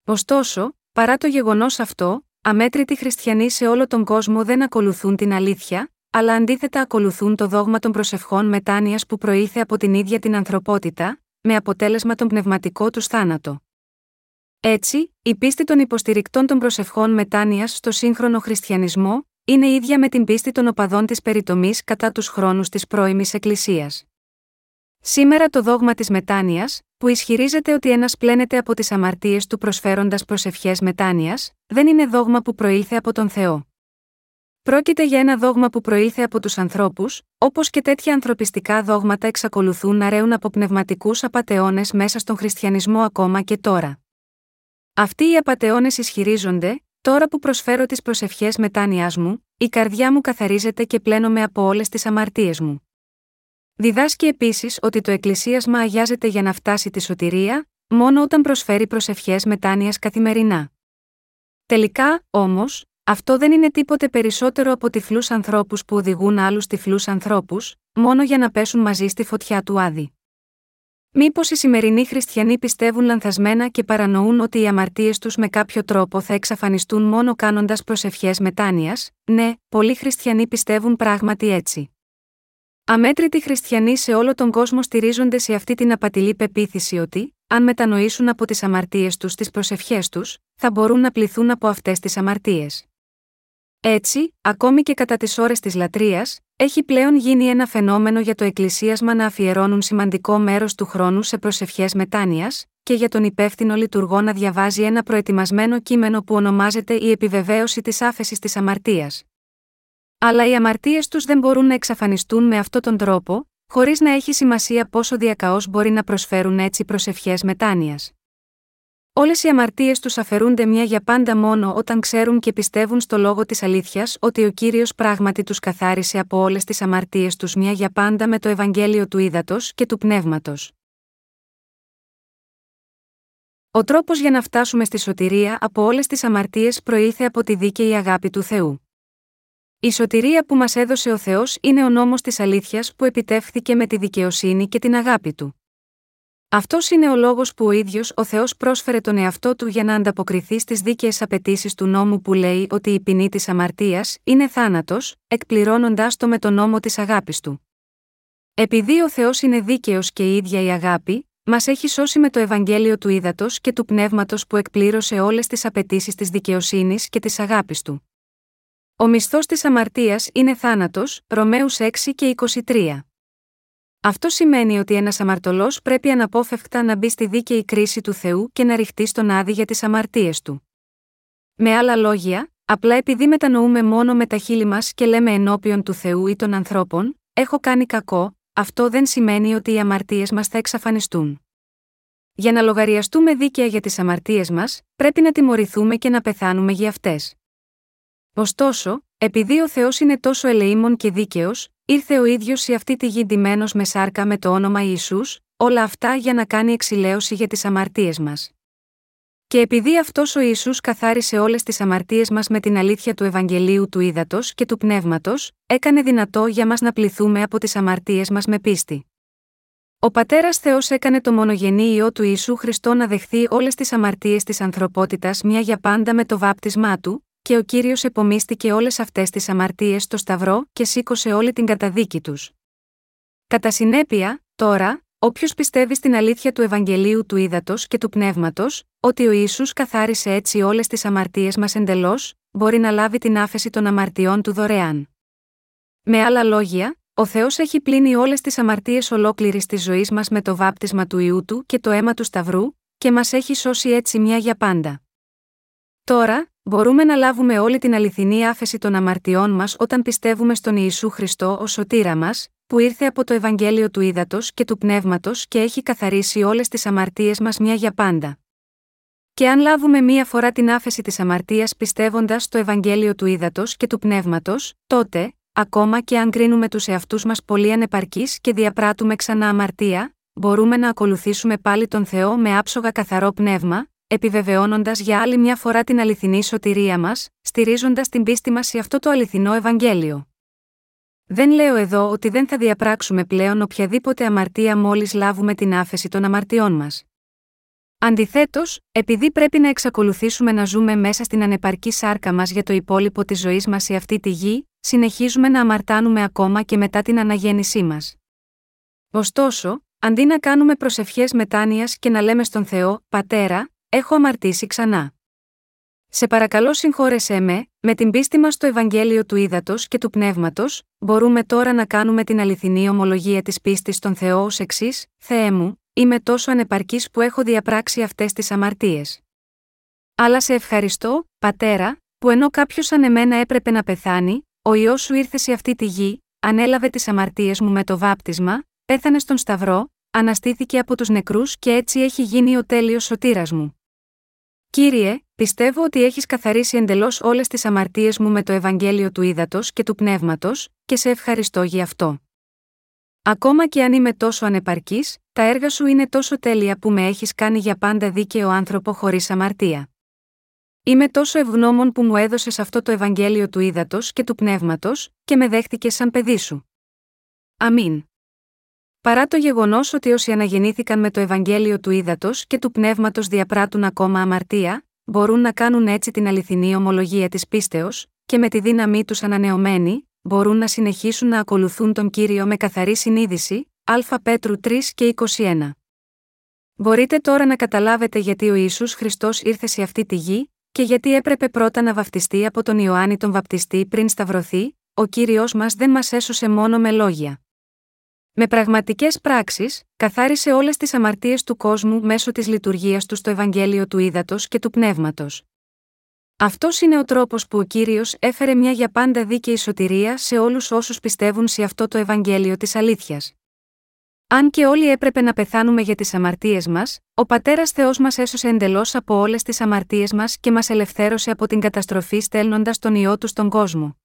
Ωστόσο, παρά το γεγονός αυτό, αμέτρητοι χριστιανοί σε όλο τον κόσμο δεν ακολουθούν την αλήθεια, αλλά αντίθετα ακολουθούν το δόγμα των προσευχών μετάνοιας που προήλθε από την ίδια την ανθρωπότητα, με αποτέλεσμα τον πνευματικό τους θάνατο. Έτσι, η πίστη των υποστηρικτών των προσευχών μετάνοιας στο σύγχρονο χριστιανισμό είναι ίδια με την πίστη των οπαδών της περιτομής κατά τους χρόνους της πρώιμης Εκκλησίας. Σήμερα το δόγμα της μετάνοιας, που ισχυρίζεται ότι ένας πλένεται από τις αμαρτίες του προσφέροντας προσευχές μετάνοιας, δεν είναι δόγμα που προήλθε από τον Θεό. Πρόκειται για ένα δόγμα που προήλθε από τους ανθρώπους, όπως και τέτοια ανθρωπιστικά δόγματα εξακολουθούν να ρέουν από πνευματικούς απαταιώνες μέσα στον χριστιανισμό ακόμα και τώρα. Αυτοί οι απαταιώνες ισχυρίζονται, τώρα που προσφέρω τις προσευχές μετάνοιάς μου, η καρδιά μου καθαρίζεται και πλένομαι από όλες τις αμαρτίες μου. Διδάσκει επίσης ότι το εκκλησίασμα αγιάζεται για να φτάσει τη σωτηρία, μόνο όταν προσφέρει προσευχές μετάνοιας καθημερινά. Τελικά, όμως, αυτό δεν είναι τίποτε περισσότερο από τυφλούς ανθρώπους που οδηγούν άλλους τυφλούς ανθρώπους, μόνο για να πέσουν μαζί στη φωτιά του άδη. Μήπως οι σημερινοί χριστιανοί πιστεύουν λανθασμένα και παρανοούν ότι οι αμαρτίες τους με κάποιο τρόπο θα εξαφανιστούν μόνο κάνοντας προσευχές μετάνοιας, ναι, πολλοί χριστιανοί πιστεύουν πράγματι έτσι. Αμέτρητοι χριστιανοί σε όλο τον κόσμο στηρίζονται σε αυτή την απατηλή πεποίθηση ότι, αν μετανοήσουν από τις αμαρτίες τους τις προσευχές τους, θα μπορούν να πληθούν από αυτές τις αμαρτίες. Έτσι, ακόμη και κατά τις ώρες της λατρείας, έχει πλέον γίνει ένα φαινόμενο για το εκκλησίασμα να αφιερώνουν σημαντικό μέρος του χρόνου σε προσευχές μετάνοιας, και για τον υπεύθυνο λειτουργό να διαβάζει ένα προετοιμασμένο κείμενο που ονομάζεται Η επιβεβαίωση της άφεσης της αμαρτίας. Αλλά οι αμαρτίες τους δεν μπορούν να εξαφανιστούν με αυτόν τον τρόπο, χωρίς να έχει σημασία πόσο διακαώς μπορεί να προσφέρουν έτσι προσευχές μετάνοιας. Όλες οι αμαρτίες τους αφαιρούνται μια για πάντα μόνο όταν ξέρουν και πιστεύουν στο λόγο της αλήθειας ότι ο κύριος πράγματι τους καθάρισε από όλες τις αμαρτίες τους μια για πάντα με το Ευαγγέλιο του ύδατο και του πνεύματος. Ο τρόπος για να φτάσουμε στη σωτηρία από όλες τις αμαρτίες προήλθε από τη δίκαιη αγάπη του Θεού. Η σωτηρία που μας έδωσε ο Θεός είναι ο νόμος της αλήθειας που επιτεύχθηκε με τη δικαιοσύνη και την αγάπη του. Αυτός είναι ο λόγος που ο ίδιος ο Θεός πρόσφερε τον εαυτό του για να ανταποκριθεί στις δίκαιες απαιτήσεις του νόμου που λέει ότι η ποινή της αμαρτίας είναι θάνατος, εκπληρώνοντάς το με τον νόμο της αγάπης του. Επειδή ο Θεός είναι δίκαιος και η ίδια η αγάπη, μας έχει σώσει με το Ευαγγέλιο του ύδατο και του πνεύματος που εκπλήρωσε όλες τις απαιτήσεις της δικαιοσύνης και της αγάπης του. Ο μισθός της αμαρτίας είναι θάνατος, Ρωμαίους 6 και 23. Αυτό σημαίνει ότι ένας αμαρτωλός πρέπει αναπόφευκτα να μπει στη δίκαιη κρίση του Θεού και να ρηχτεί στον άδει για τις αμαρτίες του. Με άλλα λόγια, απλά επειδή μετανοούμε μόνο με τα χείλη μας και λέμε ενώπιον του Θεού ή των ανθρώπων, έχω κάνει κακό, αυτό δεν σημαίνει ότι οι αμαρτίες μας θα εξαφανιστούν. Για να λογαριαστούμε δίκαια για τις αμαρτίες μας, πρέπει να τιμωρηθούμε και να πεθάνουμε για αυτές. Ωστόσο, επειδή ο Θεός είναι τόσο ελεήμων και δίκαιος, ήρθε ο ίδιος σε αυτή τη γη ντυμένος με σάρκα με το όνομα Ισού, όλα αυτά για να κάνει εξηλαίωση για τις αμαρτίες μας. Και επειδή αυτός ο Ισού καθάρισε όλες τις αμαρτίες μας με την αλήθεια του Ευαγγελίου του Ήδατος και του Πνεύματος, έκανε δυνατό για μας να πληθούμε από τις αμαρτίες μας με πίστη. Ο πατέρας Θεός έκανε το μονογενή ιό του Ιησού Χριστό να δεχθεί όλες τις αμαρτίες της ανθρωπότητας μια για πάντα με το βάπτισμά του, και ο κύριος επομίστηκε όλες αυτές τις αμαρτίες στο Σταυρό και σήκωσε όλη την καταδίκη τους. Κατά συνέπεια, τώρα, όποιος πιστεύει στην αλήθεια του Ευαγγελίου του Ήδατος και του Πνεύματος, ότι ο Ισού καθάρισε έτσι όλες τις αμαρτίες μας εντελώς, μπορεί να λάβει την άφεση των αμαρτιών του δωρεάν. Με άλλα λόγια, ο Θεός έχει πλύνει όλες τις αμαρτίες ολόκληρης της ζωής μας με το βάπτισμα του ιού του και το αίμα του Σταυρού, και μας έχει σώσει έτσι μια για πάντα. Τώρα, μπορούμε να λάβουμε όλη την αληθινή άφεση των αμαρτιών μας όταν πιστεύουμε στον Ιησού Χριστό ως σωτήρα μας, που ήρθε από το Ευαγγέλιο του Ήδατος και του Πνεύματος και έχει καθαρίσει όλες τις αμαρτίες μας μια για πάντα. Και αν λάβουμε μία φορά την άφεση της αμαρτίας πιστεύοντας στο Ευαγγέλιο του Ήδατος και του Πνεύματος, τότε, ακόμα και αν κρίνουμε τους εαυτούς μας πολύ ανεπαρκείς και διαπράττουμε ξανά αμαρτία, μπορούμε να ακολουθήσουμε πάλι τον Θεό με άψογα καθαρό πνεύμα, επιβεβαιώνοντας για άλλη μια φορά την αληθινή σωτηρία μας, στηρίζοντας την πίστη μας σε αυτό το αληθινό Ευαγγέλιο. Δεν λέω εδώ ότι δεν θα διαπράξουμε πλέον οποιαδήποτε αμαρτία μόλις λάβουμε την άφεση των αμαρτιών μας. Αντιθέτως, επειδή πρέπει να εξακολουθήσουμε να ζούμε μέσα στην ανεπαρκή σάρκα μας για το υπόλοιπο της ζωής μας σε αυτή τη γη, συνεχίζουμε να αμαρτάνουμε ακόμα και μετά την αναγέννησή μας. Ωστόσο, αντί να κάνουμε προσευχές μετάνοιας και να λέμε στον Θεό, Πατέρα, Έχω αμαρτήσει ξανά. Σε παρακαλώ συγχώρεσέ με, με την πίστη μας στο Ευαγγέλιο του Ήδατος και του Πνεύματος, μπορούμε τώρα να κάνουμε την αληθινή ομολογία της πίστης στον Θεό ως εξής: Θεέ μου, είμαι τόσο ανεπαρκής που έχω διαπράξει αυτές τις αμαρτίες. Αλλά σε ευχαριστώ, Πατέρα, που ενώ κάποιος σαν εμένα έπρεπε να πεθάνει, ο ιό σου ήρθε σε αυτή τη γη, ανέλαβε τις αμαρτίες μου με το βάπτισμα, πέθανε στον Σταυρό, αναστήθηκε από τους νεκρούς και έτσι έχει γίνει ο τέλειος σωτήρας μου. Κύριε, πιστεύω ότι έχεις καθαρίσει εντελώς όλες τις αμαρτίες μου με το Ευαγγέλιο του Ήδατος και του Πνεύματος, και σε ευχαριστώ για αυτό. Ακόμα και αν είμαι τόσο ανεπαρκής, τα έργα σου είναι τόσο τέλεια που με έχεις κάνει για πάντα δίκαιο άνθρωπο χωρίς αμαρτία. Είμαι τόσο ευγνώμων που μου έδωσες αυτό το Ευαγγέλιο του Ήδατος και του Πνεύματος, και με δέχτηκες σαν παιδί σου. Αμήν. Παρά το γεγονός ότι όσοι αναγεννήθηκαν με το Ευαγγέλιο του Ήδατος και του Πνεύματος διαπράττουν ακόμα αμαρτία, μπορούν να κάνουν έτσι την αληθινή ομολογία της πίστεως, και με τη δύναμή τους ανανεωμένοι, μπορούν να συνεχίσουν να ακολουθούν τον κύριο με καθαρή συνείδηση. Α Πέτρου 3 και 21. Μπορείτε τώρα να καταλάβετε γιατί ο Ιησούς Χριστός ήρθε σε αυτή τη γη, και γιατί έπρεπε πρώτα να βαφτιστεί από τον Ιωάννη τον Βαπτιστή πριν σταυρωθεί, ο κύριος μας δεν μας έσωσε μόνο με λόγια. Με πραγματικές πράξεις, καθάρισε όλες τις αμαρτίες του κόσμου μέσω της λειτουργίας του στο Ευαγγέλιο του Ήδατος και του Πνεύματος. Αυτός είναι ο τρόπος που ο κύριος έφερε μια για πάντα δίκαιη σωτηρία σε όλους όσους πιστεύουν σε αυτό το Ευαγγέλιο της αλήθειας. Αν και όλοι έπρεπε να πεθάνουμε για τις αμαρτίες μας, ο πατέρας Θεός μας έσωσε εντελώς από όλες τις αμαρτίες μας και μας ελευθέρωσε από την καταστροφή στέλνοντας τον ιό του στον κόσμο.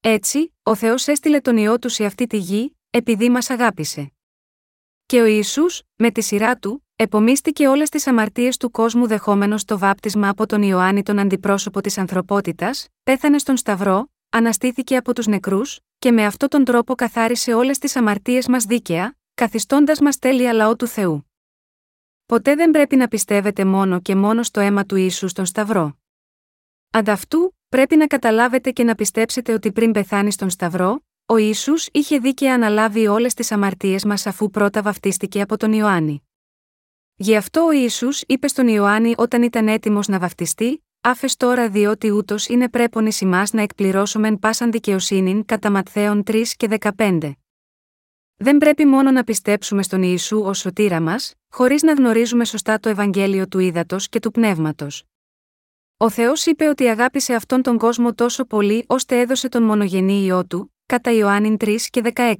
Έτσι, ο Θεός έστειλε τον ιό του σε αυτή τη γη, επειδή μας αγάπησε. Και ο Ιησούς, με τη σειρά του, επομίστηκε όλες τις αμαρτίες του κόσμου δεχόμενος το βάπτισμα από τον Ιωάννη τον αντιπρόσωπο της ανθρωπότητας, πέθανε στον Σταυρό, αναστήθηκε από τους νεκρούς, και με αυτόν τον τρόπο καθάρισε όλες τις αμαρτίες μας δίκαια, καθιστώντας μας τέλεια λαό του Θεού. Ποτέ δεν πρέπει να πιστεύετε μόνο και μόνο στο αίμα του Ιησού στον Σταυρό. Ανταυτού, πρέπει να καταλάβετε και να πιστέψετε ότι πριν πεθάνει στον Σταυρό, ο Ιησούς είχε δίκαια αναλάβει όλες τις αμαρτίες μας αφού πρώτα βαφτίστηκε από τον Ιωάννη. Γι' αυτό ο Ιησούς είπε στον Ιωάννη όταν ήταν έτοιμος να βαφτιστεί, άφες τώρα διότι ούτως είναι πρέπον ει να εκπληρώσομεν πάσαν δικαιοσύνην κατά Ματθαίων 3 και 15. Δεν πρέπει μόνο να πιστέψουμε στον Ιησού ως σωτήρα μας, χωρίς να γνωρίζουμε σωστά το Ευαγγέλιο του ύδατο και του πνεύματος. Ο Θεός είπε ότι αγάπησε αυτόν τον κόσμο τόσο πολύ ώστε έδωσε τον μονογενή ιό του, κατά Ιωάννην 3 και 16.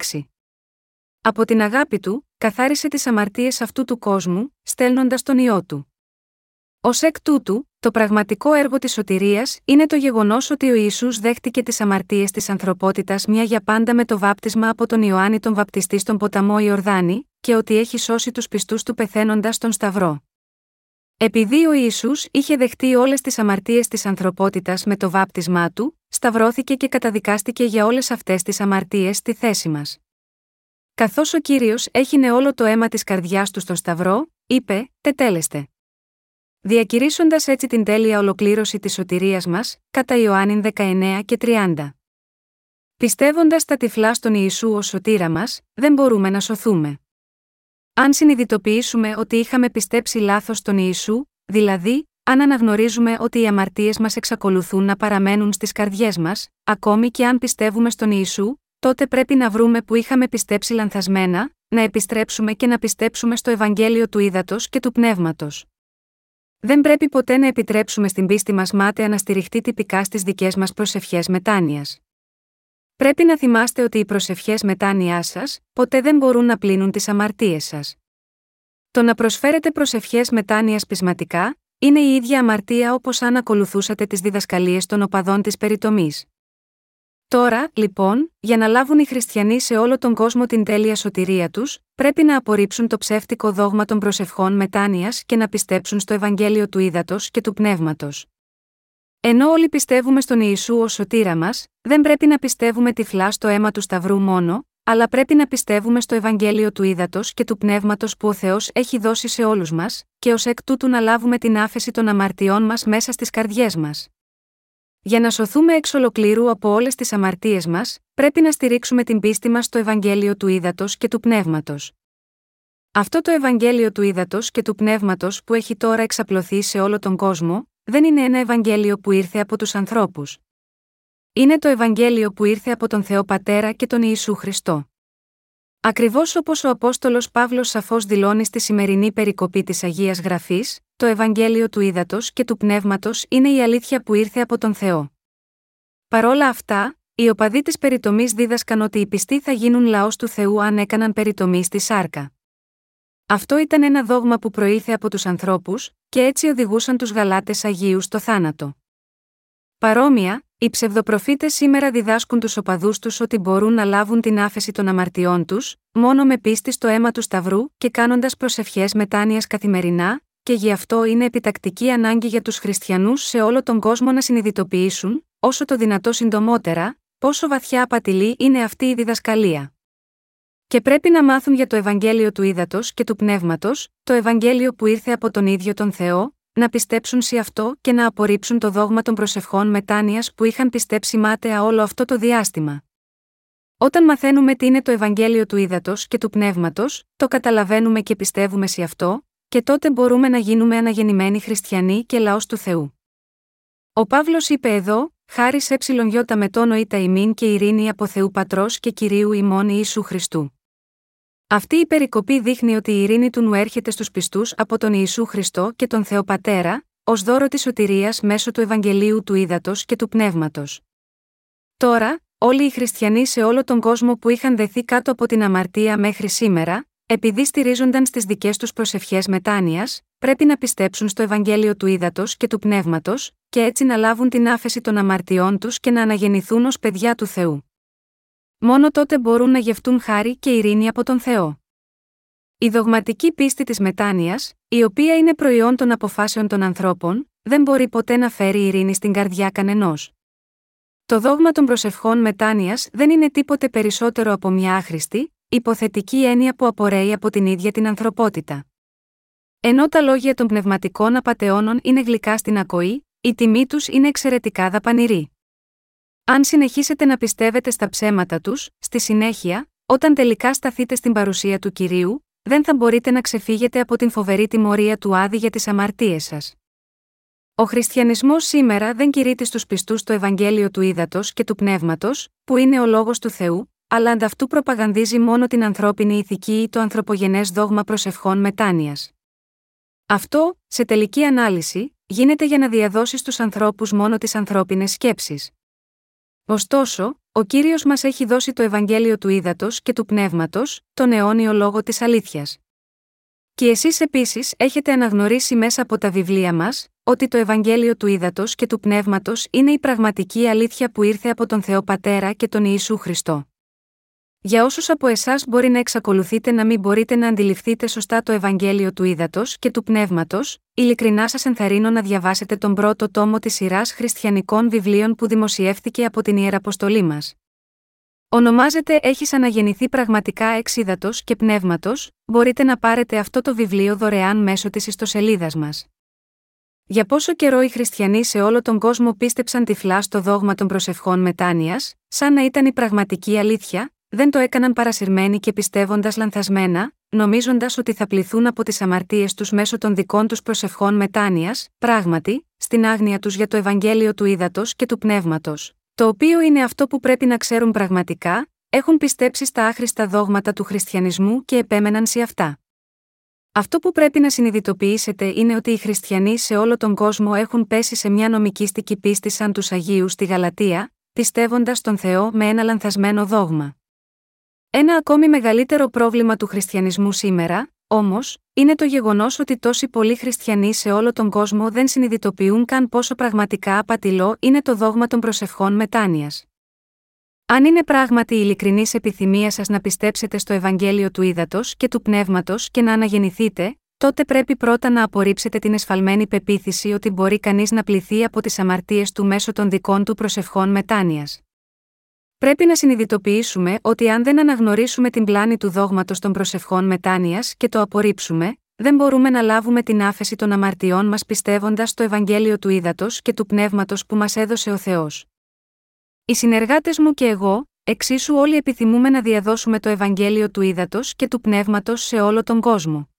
Από την αγάπη του, καθάρισε τις αμαρτίες αυτού του κόσμου, στέλνοντας τον ιό του. Ω εκ τούτου, το πραγματικό έργο της σωτηρίας είναι το γεγονός ότι ο Ιησούς δέχτηκε τις αμαρτίες της ανθρωπότητας μια για πάντα με το βάπτισμα από τον Ιωάννη τον Βαπτιστή στον ποταμό Ιορδάνη, και ότι έχει σώσει τους πιστούς του πεθαίνοντας στον Σταυρό. Επειδή ο Ισού είχε δεχτεί όλες τις αμαρτίες της ανθρωπότητας με το βάπτισμά του, σταυρώθηκε και καταδικάστηκε για όλες αυτές τις αμαρτίες στη θέση μας. Καθώς ο κύριος έχινε όλο το αίμα της καρδιάς του στον Σταυρό, είπε: Τετέλεστε. Διακηρύσσοντας έτσι την τέλεια ολοκλήρωση της σωτηρίας μας, κατά Ιωάννη 19 και 30. Πιστεύοντας τα τυφλά στον Ιησού ως σωτήρα μας, δεν μπορούμε να σωθούμε. Αν συνειδητοποιήσουμε ότι είχαμε πιστέψει λάθος στον Ιησού, δηλαδή, αν αναγνωρίζουμε ότι οι αμαρτίες μας εξακολουθούν να παραμένουν στις καρδιές μας, ακόμη και αν πιστεύουμε στον Ιησού, τότε πρέπει να βρούμε που είχαμε πιστέψει λανθασμένα, να επιστρέψουμε και να πιστέψουμε στο Ευαγγέλιο του Ήδατος και του Πνεύματος. Δεν πρέπει ποτέ να επιτρέψουμε στην πίστη μας μάταια να στηριχτεί τυπικά στις δικές μας προσευχές μετάνοιας. Πρέπει να θυμάστε ότι οι προσευχές μετάνοιάς σας ποτέ δεν μπορούν να πλύνουν τις αμαρτίες σας. Το να προσφέρετε προσευχές μετάνοιας πεισματικά είναι η ίδια αμαρτία όπως αν ακολουθούσατε τις διδασκαλίες των οπαδών της περιτομής. Τώρα, λοιπόν, για να λάβουν οι χριστιανοί σε όλο τον κόσμο την τέλεια σωτηρία τους, πρέπει να απορρίψουν το ψεύτικο δόγμα των προσευχών μετάνοιας και να πιστέψουν στο Ευαγγέλιο του Ήδατος και του Πνεύματος. Ενώ όλοι πιστεύουμε στον Ιησού ως σωτήρα μας, δεν πρέπει να πιστεύουμε τυφλά στο αίμα του Σταυρού μόνο, αλλά πρέπει να πιστεύουμε στο Ευαγγέλιο του Ήδατος και του Πνεύματος που ο Θεός έχει δώσει σε όλους μας, και ως εκ τούτου να λάβουμε την άφεση των αμαρτιών μας μέσα στις καρδιές μας. Για να σωθούμε εξ ολοκλήρου από όλες τις αμαρτίες μας, πρέπει να στηρίξουμε την πίστη μας στο Ευαγγέλιο του Ήδατος και του Πνεύματος. Αυτό το Ευαγγέλιο του Ήδατος και του Πνεύματος που έχει τώρα εξαπλωθεί σε όλο τον κόσμο, δεν είναι ένα Ευαγγέλιο που ήρθε από τους ανθρώπους. Είναι το Ευαγγέλιο που ήρθε από τον Θεό Πατέρα και τον Ιησού Χριστό. Ακριβώς όπως ο Απόστολος Παύλος σαφώς δηλώνει στη σημερινή περικοπή της Αγίας Γραφής, το Ευαγγέλιο του Ήδατος και του Πνεύματος είναι η αλήθεια που ήρθε από τον Θεό. Παρόλα αυτά, οι οπαδοί της περιτομής δίδασκαν ότι οι πιστοί θα γίνουν λαός του Θεού αν έκαναν περιτομή στη σάρκα. Αυτό ήταν ένα δόγμα που προήλθε από τους ανθρώπους, και έτσι οδηγούσαν τους Γαλάτες Αγίους στο θάνατο. Παρόμοια, οι ψευδοπροφήτες σήμερα διδάσκουν τους οπαδούς τους ότι μπορούν να λάβουν την άφεση των αμαρτιών τους, μόνο με πίστη στο αίμα του Σταυρού και κάνοντας προσευχές μετάνοιας καθημερινά, και γι' αυτό είναι επιτακτική ανάγκη για τους χριστιανούς σε όλο τον κόσμο να συνειδητοποιήσουν, όσο το δυνατό συντομότερα, πόσο βαθιά απατηλή είναι αυτή η διδασκαλία. Και πρέπει να μάθουν για το Ευαγγέλιο του Ήδατος και του Πνεύματος, το Ευαγγέλιο που ήρθε από τον ίδιο τον Θεό, να πιστέψουν σε αυτό και να απορρίψουν το δόγμα των προσευχών μετάνοιας που είχαν πιστέψει μάταια όλο αυτό το διάστημα. Όταν μαθαίνουμε τι είναι το Ευαγγέλιο του Ήδατος και του Πνεύματος, το καταλαβαίνουμε και πιστεύουμε σε αυτό, και τότε μπορούμε να γίνουμε αναγεννημένοι χριστιανοί και λαός του Θεού. Ο Παύλος είπε εδώ, χάρη σε ψιλονιώτα με τόνο ή τα ημίν και ειρήνη από Θεού Πατρός και κυρίου ημών Ιησού Χριστού. Αυτή η περικοπή δείχνει ότι η ειρήνη του νου έρχεται στους πιστούς από τον Ιησού Χριστό και τον Θεό Πατέρα, ως δώρο της σωτηρίας μέσω του Ευαγγελίου του Ήδατος και του Πνεύματος. Τώρα, όλοι οι χριστιανοί σε όλο τον κόσμο που είχαν δεθεί κάτω από την αμαρτία μέχρι σήμερα, επειδή στηρίζονταν στις δικές τους προσευχές μετάνοιας, πρέπει να πιστέψουν στο Ευαγγέλιο του Ήδατος και του Πνεύματος, και έτσι να λάβουν την άφεση των αμαρτιών τους και να αναγεννηθούν ως παιδιά του Θεού. Μόνο τότε μπορούν να γευτούν χάρη και ειρήνη από τον Θεό. Η δογματική πίστη της μετάνοιας, η οποία είναι προϊόν των αποφάσεων των ανθρώπων, δεν μπορεί ποτέ να φέρει ειρήνη στην καρδιά κανενός. Το δόγμα των προσευχών μετάνοιας δεν είναι τίποτε περισσότερο από μια άχρηστη, υποθετική έννοια που απορρέει από την ίδια την ανθρωπότητα. Ενώ τα λόγια των πνευματικών απαταιώνων είναι γλυκά στην ακοή, η τιμή τους είναι εξαιρετικά δαπανηρή. Αν συνεχίσετε να πιστεύετε στα ψέματα τους, στη συνέχεια, όταν τελικά σταθείτε στην παρουσία του κυρίου, δεν θα μπορείτε να ξεφύγετε από την φοβερή τιμωρία του άδη για τις αμαρτίες σας. Ο χριστιανισμός σήμερα δεν κηρύττει στους πιστούς το Ευαγγέλιο του ύδατο και του πνεύματος, που είναι ο λόγος του Θεού, αλλά ανταυτού προπαγανδίζει μόνο την ανθρώπινη ηθική ή το ανθρωπογενές δόγμα προσευχών μετάνοιας. Αυτό, σε τελική ανάλυση, γίνεται για να διαδώσει στους ανθρώπους μόνο τις ανθρώπινες σκέψεις. Ωστόσο, ο κύριος μας έχει δώσει το Ευαγγέλιο του ύδατο και του πνεύματος, τον αιώνιο λόγο της αλήθειας. Και εσείς επίσης έχετε αναγνωρίσει μέσα από τα βιβλία μας, ότι το Ευαγγέλιο του ύδατο και του πνεύματος είναι η πραγματική αλήθεια που ήρθε από τον Θεό Πατέρα και τον Ιησού Χριστό. Για όσους από εσάς μπορεί να εξακολουθείτε να μην μπορείτε να αντιληφθείτε σωστά το Ευαγγέλιο του Ήδατος και του Πνεύματος, ειλικρινά σας ενθαρρύνω να διαβάσετε τον πρώτο τόμο της σειράς χριστιανικών βιβλίων που δημοσιεύτηκε από την Ιεραποστολή μας. Ονομάζεται Έχεις αναγεννηθεί πραγματικά εξ ύδατο και πνεύματος, μπορείτε να πάρετε αυτό το βιβλίο δωρεάν μέσω της ιστοσελίδας μας. Για πόσο καιρό οι χριστιανοί σε όλο τον κόσμο πίστεψαν τυφλά στο δόγμα των προσευχών μετάνοιας, σαν να ήταν η πραγματική αλήθεια, δεν το έκαναν παρασυρμένοι και πιστεύοντας λανθασμένα, νομίζοντας ότι θα πληθούν από τις αμαρτίες τους μέσω των δικών τους προσευχών μετάνοιας, πράγματι, στην άγνοια τους για το Ευαγγέλιο του Ήδατος και του Πνεύματος, το οποίο είναι αυτό που πρέπει να ξέρουν πραγματικά, έχουν πιστέψει στα άχρηστα δόγματα του χριστιανισμού και επέμεναν σε αυτά. Αυτό που πρέπει να συνειδητοποιήσετε είναι ότι οι χριστιανοί σε όλο τον κόσμο έχουν πέσει σε μια νομικήστικη πίστη σαν τους Αγίους στη Γαλατεία, πιστεύοντας τον Θεό με ένα λανθασμένο δόγμα. Ένα ακόμη μεγαλύτερο πρόβλημα του χριστιανισμού σήμερα, όμως, είναι το γεγονός ότι τόσοι πολλοί χριστιανοί σε όλο τον κόσμο δεν συνειδητοποιούν καν πόσο πραγματικά απατηλό είναι το δόγμα των προσευχών μετάνοιας. Αν είναι πράγματι η ειλικρινής επιθυμία σας να πιστέψετε στο Ευαγγέλιο του Ήδατος και του Πνεύματος και να αναγεννηθείτε, τότε πρέπει πρώτα να απορρίψετε την εσφαλμένη πεποίθηση ότι μπορεί κανείς να πληθεί από τις αμαρτίες του μέσω των δικών του προσευχών μετάνοιας. Πρέπει να συνειδητοποιήσουμε ότι αν δεν αναγνωρίσουμε την πλάνη του δόγματος των προσευχών μετάνοιας και το απορρίψουμε, δεν μπορούμε να λάβουμε την άφεση των αμαρτιών μας πιστεύοντας το Ευαγγέλιο του Ήδατος και του Πνεύματος που μας έδωσε ο Θεός. Οι συνεργάτες μου και εγώ, εξίσου όλοι επιθυμούμε να διαδώσουμε το Ευαγγέλιο του Ήδατος και του Πνεύματος σε όλο τον κόσμο.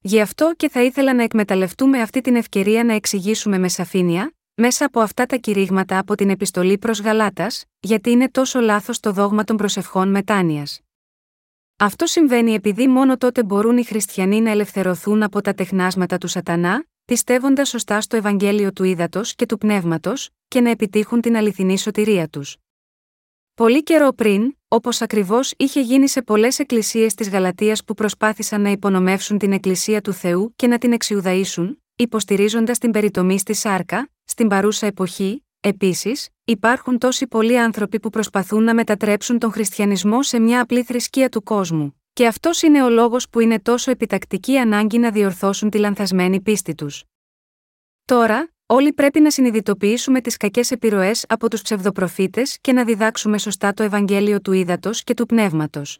Γι' αυτό και θα ήθελα να εκμεταλλευτούμε αυτή την ευκαιρία να εξηγήσουμε με σαφήνεια, μέσα από αυτά τα κηρύγματα από την επιστολή προς Γαλάτας, γιατί είναι τόσο λάθος το δόγμα των προσευχών μετάνοιας. Αυτό συμβαίνει επειδή μόνο τότε μπορούν οι χριστιανοί να ελευθερωθούν από τα τεχνάσματα του Σατανά, πιστεύοντας σωστά στο Ευαγγέλιο του Ήδατος και του Πνεύματος, και να επιτύχουν την αληθινή σωτηρία τους. Πολύ καιρό πριν, όπως ακριβώς είχε γίνει σε πολλές εκκλησίες της Γαλατεία που προσπάθησαν να υπονομεύσουν την Εκκλησία του Θεού και να την εξιουδαίσουν, υποστηρίζοντας την περιτομή στη Σάρκα, στην παρούσα εποχή, επίσης, υπάρχουν τόσοι πολλοί άνθρωποι που προσπαθούν να μετατρέψουν τον χριστιανισμό σε μια απλή θρησκεία του κόσμου. Και αυτός είναι ο λόγος που είναι τόσο επιτακτική ανάγκη να διορθώσουν τη λανθασμένη πίστη τους. Τώρα, όλοι πρέπει να συνειδητοποιήσουμε τις κακές επιρροές από τους ψευδοπροφήτες και να διδάξουμε σωστά το Ευαγγέλιο του ύδατο και του πνεύματος.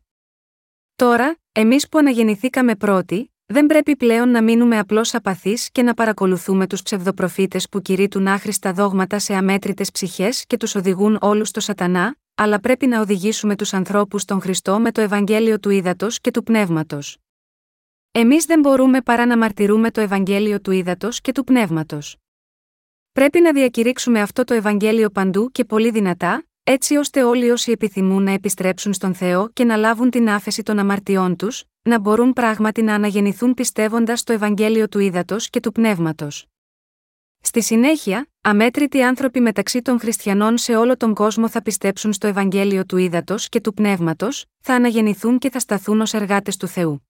Τώρα, εμείς που αναγεννηθήκαμε πρώτοι, δεν πρέπει πλέον να μείνουμε απλώς απαθείς και να παρακολουθούμε τους ψευδοπροφήτες που κηρύττουν άχρηστα δόγματα σε αμέτρητες ψυχές και τους οδηγούν όλους στο Σατανά, αλλά πρέπει να οδηγήσουμε τους ανθρώπους στον Χριστό με το Ευαγγέλιο του Ήδατος και του Πνεύματος. Εμείς δεν μπορούμε παρά να μαρτυρούμε το Ευαγγέλιο του Ήδατος και του Πνεύματος. Πρέπει να διακηρύξουμε αυτό το Ευαγγέλιο παντού και πολύ δυνατά, έτσι ώστε όλοι όσοι επιθυμούν να επιστρέψουν στον Θεό και να λάβουν την άφεση των αμαρτιών τους, να μπορούν πράγματι να αναγεννηθούν πιστεύοντας το Ευαγγέλιο του Ήδατος και του Πνεύματος. Στη συνέχεια, αμέτρητοι άνθρωποι μεταξύ των χριστιανών σε όλο τον κόσμο θα πιστέψουν στο Ευαγγέλιο του Ήδατος και του Πνεύματος, θα αναγεννηθούν και θα σταθούν ως εργάτες του Θεού.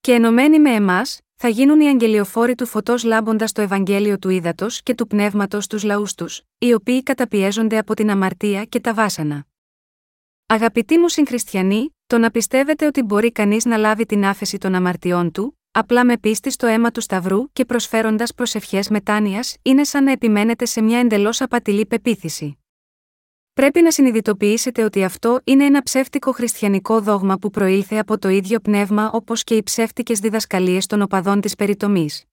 Και ενωμένοι με εμάς, θα γίνουν οι αγγελιοφόροι του φωτός λάμποντας το Ευαγγέλιο του Ήδατος και του Πνεύματος στους λαούς τους, οι οποίοι καταπιέζονται από την αμαρτία και τα βάσανα. Αγαπητοί μου συγχριστιανοί, το να πιστεύετε ότι μπορεί κανείς να λάβει την άφεση των αμαρτιών του, απλά με πίστη στο αίμα του Σταυρού και προσφέροντας προσευχές μετάνοιας, είναι σαν να επιμένετε σε μια εντελώς απατηλή πεποίθηση. Πρέπει να συνειδητοποιήσετε ότι αυτό είναι ένα ψεύτικο χριστιανικό δόγμα που προήλθε από το ίδιο πνεύμα όπως και οι ψεύτικες διδασκαλίες των οπαδών της περιτομής.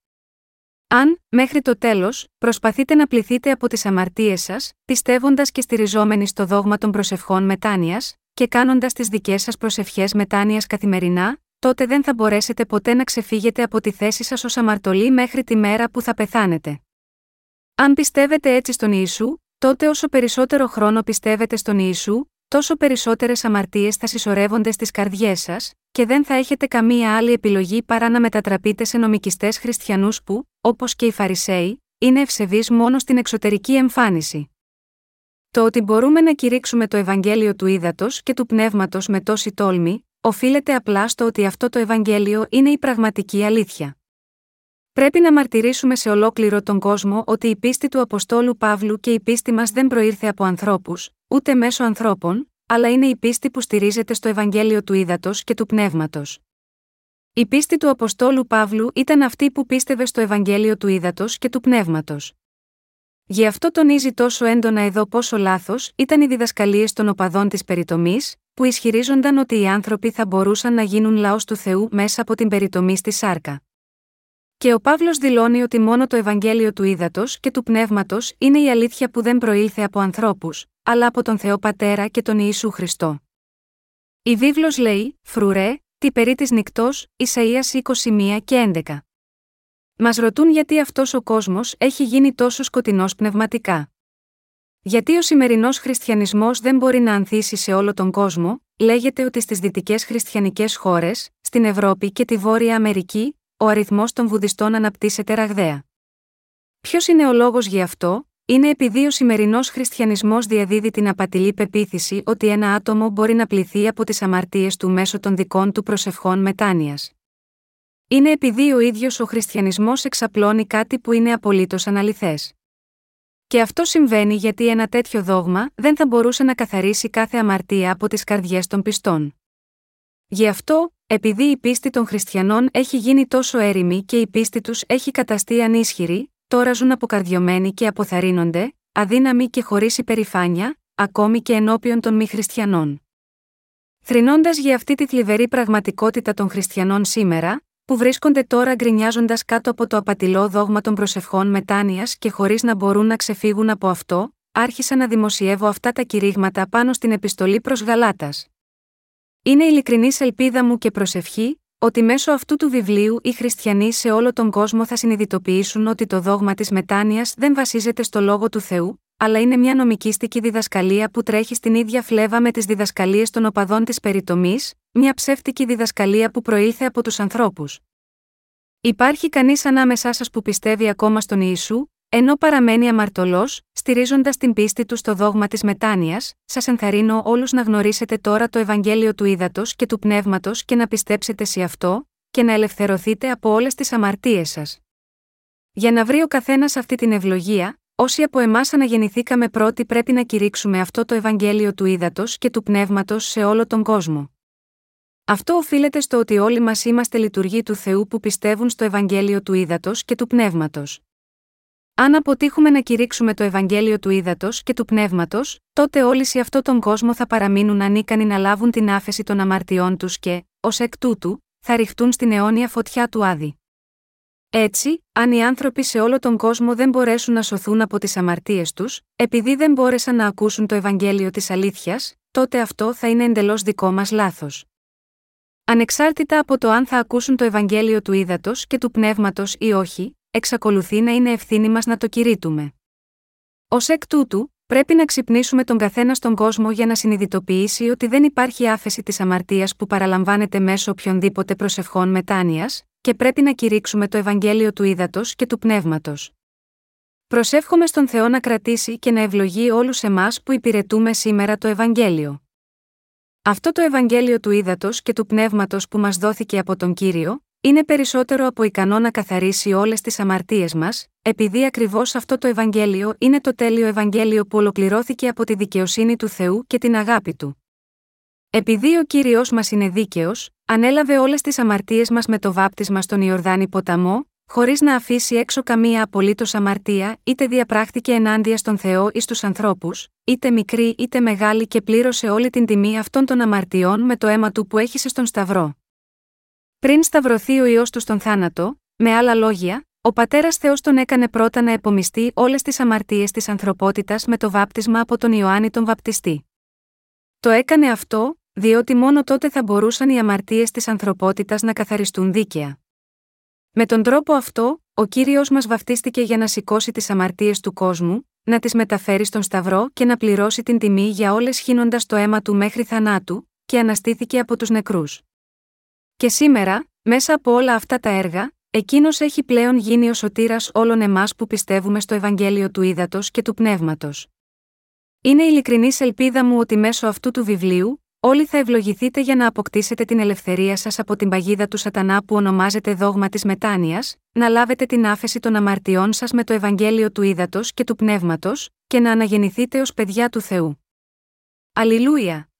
Αν, μέχρι το τέλος, προσπαθείτε να πληθείτε από τις αμαρτίες σας, πιστεύοντας και στηριζόμενοι στο δόγμα των προσευχών μετάνοιας, και κάνοντας τις δικές σας προσευχές μετάνοιας καθημερινά, τότε δεν θα μπορέσετε ποτέ να ξεφύγετε από τη θέση σας ως αμαρτωλοί μέχρι τη μέρα που θα πεθάνετε. Αν πιστεύετε έτσι στον Ιησού, τότε όσο περισσότερο χρόνο πιστεύετε στον Ιησού, τόσο περισσότερες αμαρτίες θα συσσωρεύονται στις καρδιές σας, και δεν θα έχετε καμία άλλη επιλογή παρά να μετατραπείτε σε νομικιστές χριστιανούς που, όπως και οι Φαρισαίοι, είναι ευσεβείς μόνο στην εξωτερική εμφάνιση. Το ότι μπορούμε να κηρύξουμε το Ευαγγέλιο του Ήδατος και του Πνεύματος με τόση τόλμη, οφείλεται απλά στο ότι αυτό το Ευαγγέλιο είναι η πραγματική αλήθεια. Πρέπει να μαρτυρήσουμε σε ολόκληρο τον κόσμο ότι η πίστη του Αποστόλου Παύλου και η πίστη μας δεν προήρθε από ανθρώπους, ούτε μέσω ανθρώπων, αλλά είναι η πίστη που στηρίζεται στο Ευαγγέλιο του Ήδατος και του Πνεύματος. Η πίστη του Αποστόλου Παύλου ήταν αυτή που πίστευε στο Ευαγγέλιο του Ήδατος και του Πνεύματος. Γι' αυτό τονίζει τόσο έντονα εδώ πόσο λάθος ήταν οι διδασκαλίες των οπαδών της περιτομής, που ισχυρίζονταν ότι οι άνθρωποι θα μπορούσαν να γίνουν λαός του Θεού μέσα από την περιτομή στη σάρκα. Και ο Παύλος δηλώνει ότι μόνο το Ευαγγέλιο του Ήδατος και του Πνεύματος είναι η αλήθεια που δεν προήλθε από ανθρώπους, αλλά από τον Θεό Πατέρα και τον Ιησού Χριστό. Η βίβλος λέει, φρουρέ, τι περί της νυχτός, Ισαΐας 21 και 11. Μας ρωτούν γιατί αυτός ο κόσμος έχει γίνει τόσο σκοτεινός πνευματικά. Γιατί ο σημερινός χριστιανισμός δεν μπορεί να ανθίσει σε όλο τον κόσμο, λέγεται ότι στις δυτικές χριστιανικές χώρες, στην Ευρώπη και τη Βόρεια Αμερική, ο αριθμός των βουδιστών αναπτύσσεται ραγδαία. Ποιος είναι ο λόγος γι' αυτό, είναι επειδή ο σημερινός χριστιανισμός διαδίδει την απατηλή πεποίθηση ότι ένα άτομο μπορεί να πληθεί από τις αμαρτίες του μέσω των δικών του προσευχών μετάνοιας. Είναι επειδή ο ίδιος ο χριστιανισμός εξαπλώνει κάτι που είναι απολύτως αναλυθές. Και αυτό συμβαίνει γιατί ένα τέτοιο δόγμα δεν θα μπορούσε να καθαρίσει κάθε αμαρτία από τις καρδιές των πιστών. Γι' αυτό, επειδή η πίστη των χριστιανών έχει γίνει τόσο έρημη και η πίστη τους έχει καταστεί ανίσχυρη, τώρα ζουν αποκαρδιωμένοι και αποθαρρύνονται, αδύναμοι και χωρίς υπερηφάνεια, ακόμη και ενώπιον των μη χριστιανών. Θρυνώντας για αυτή τη θλιβερή πραγματικότητα των χριστιανών σήμερα, που βρίσκονται τώρα γκρινιάζοντας κάτω από το απατηλό δόγμα των προσευχών μετάνοιας και χωρίς να μπορούν να ξεφύγουν από αυτό, άρχισα να δημοσιεύω αυτά τα κηρύγματα πάνω στην επιστολή προς Γαλάτας. Είναι ειλικρινή ελπίδα μου και προσευχή, ότι μέσω αυτού του βιβλίου οι χριστιανοί σε όλο τον κόσμο θα συνειδητοποιήσουν ότι το δόγμα της μετάνοιας δεν βασίζεται στο λόγο του Θεού, αλλά είναι μια νομικίστικη διδασκαλία που τρέχει στην ίδια φλέβα με τις διδασκαλίες των οπαδών της περιτομής, μια ψεύτικη διδασκαλία που προήλθε από τους ανθρώπους. Υπάρχει κανείς ανάμεσά σας που πιστεύει ακόμα στον Ιησού, ενώ παραμένει αμαρτωλός, στηρίζοντας την πίστη του στο δόγμα της μετάνοιας, σας ενθαρρύνω όλους να γνωρίσετε τώρα το Ευαγγέλιο του Ήδατος και του Πνεύματος και να πιστέψετε σε αυτό, και να ελευθερωθείτε από όλες τις αμαρτίες σας. Για να βρει ο καθένας αυτή την ευλογία, Όσοι από εμάς αναγεννηθήκαμε πρώτοι πρέπει να κηρύξουμε αυτό το Ευαγγέλιο του ύδατο και του πνεύματος σε όλο τον κόσμο. Αυτό οφείλεται στο ότι όλοι μας είμαστε λειτουργοί του Θεού που πιστεύουν στο Ευαγγέλιο του ύδατο και του πνεύματος. Αν αποτύχουμε να κηρύξουμε το Ευαγγέλιο του ύδατο και του πνεύματος, τότε όλοι σε αυτόν τον κόσμο θα παραμείνουν ανίκανοι να λάβουν την άφεση των αμαρτιών τους και, ως εκ τούτου, θα ρηχτούν στην αιώνια φωτιά του Άδη. Έτσι, αν οι άνθρωποι σε όλο τον κόσμο δεν μπορέσουν να σωθούν από τις αμαρτίες τους, επειδή δεν μπόρεσαν να ακούσουν το Ευαγγέλιο της αλήθειας, τότε αυτό θα είναι εντελώς δικό μας λάθος. Ανεξάρτητα από το αν θα ακούσουν το Ευαγγέλιο του ύδατο και του πνεύματος ή όχι, εξακολουθεί να είναι ευθύνη μας να το κηρύττουμε. Ω εκ τούτου, πρέπει να ξυπνήσουμε τον καθένα στον κόσμο για να συνειδητοποιήσει ότι δεν υπάρχει άφεση της αμαρτίας που παραλαμβάνεται μέσω οποιονδήποτε προσευχών μετάνοιας, και πρέπει να κηρύξουμε το Ευαγγέλιο του ύδατο και του πνεύματος. Προσεύχομαι στον Θεό να κρατήσει και να ευλογεί όλους εμάς που υπηρετούμε σήμερα το Ευαγγέλιο. Αυτό το Ευαγγέλιο του ύδατο και του πνεύματος που μας δόθηκε από τον κύριο, είναι περισσότερο από ικανό να καθαρίσει όλες τις αμαρτίες μας, επειδή ακριβώς αυτό το Ευαγγέλιο είναι το τέλειο Ευαγγέλιο που ολοκληρώθηκε από τη δικαιοσύνη του Θεού και την αγάπη του. Επειδή ο κύριος μας είναι δίκαιος, ανέλαβε όλες τις αμαρτίες μας με το βάπτισμα στον Ιορδάνη ποταμό, χωρίς να αφήσει έξω καμία απολύτως αμαρτία, είτε διαπράχθηκε ενάντια στον Θεό ή στου ανθρώπους, είτε μικρή είτε μεγάλη και πλήρωσε όλη την τιμή αυτών των αμαρτιών με το αίμα του που έχησε στον Σταυρό. Πριν σταυρωθεί ο ιό τους στον θάνατο, με άλλα λόγια, ο πατέρας Θεός τον έκανε πρώτα να επομιστεί όλες τις αμαρτίες της ανθρωπότητας με το βάπτισμα από τον Ιωάννη τον Βαπτιστή. Το έκανε αυτό, διότι μόνο τότε θα μπορούσαν οι αμαρτίες της ανθρωπότητας να καθαριστούν δίκαια. Με τον τρόπο αυτό, ο κύριος μας βαφτίστηκε για να σηκώσει τις αμαρτίες του κόσμου, να τις μεταφέρει στον Σταυρό και να πληρώσει την τιμή για όλες χύνοντας το αίμα του μέχρι θανάτου, και αναστήθηκε από τους νεκρούς. Και σήμερα, μέσα από όλα αυτά τα έργα, εκείνος έχει πλέον γίνει ο σωτήρας όλων εμάς που πιστεύουμε στο Ευαγγέλιο του Ήδατος και του Πνεύματος. Είναι ειλικρινής ελπίδα μου ότι μέσω αυτού του βιβλίου, όλοι θα ευλογηθείτε για να αποκτήσετε την ελευθερία σας από την παγίδα του Σατανά που ονομάζεται δόγμα της μετάνοιας, να λάβετε την άφεση των αμαρτιών σας με το Ευαγγέλιο του Ήδατος και του Πνεύματος, και να αναγεννηθείτε ως παιδιά του Θεού. Αλληλούια!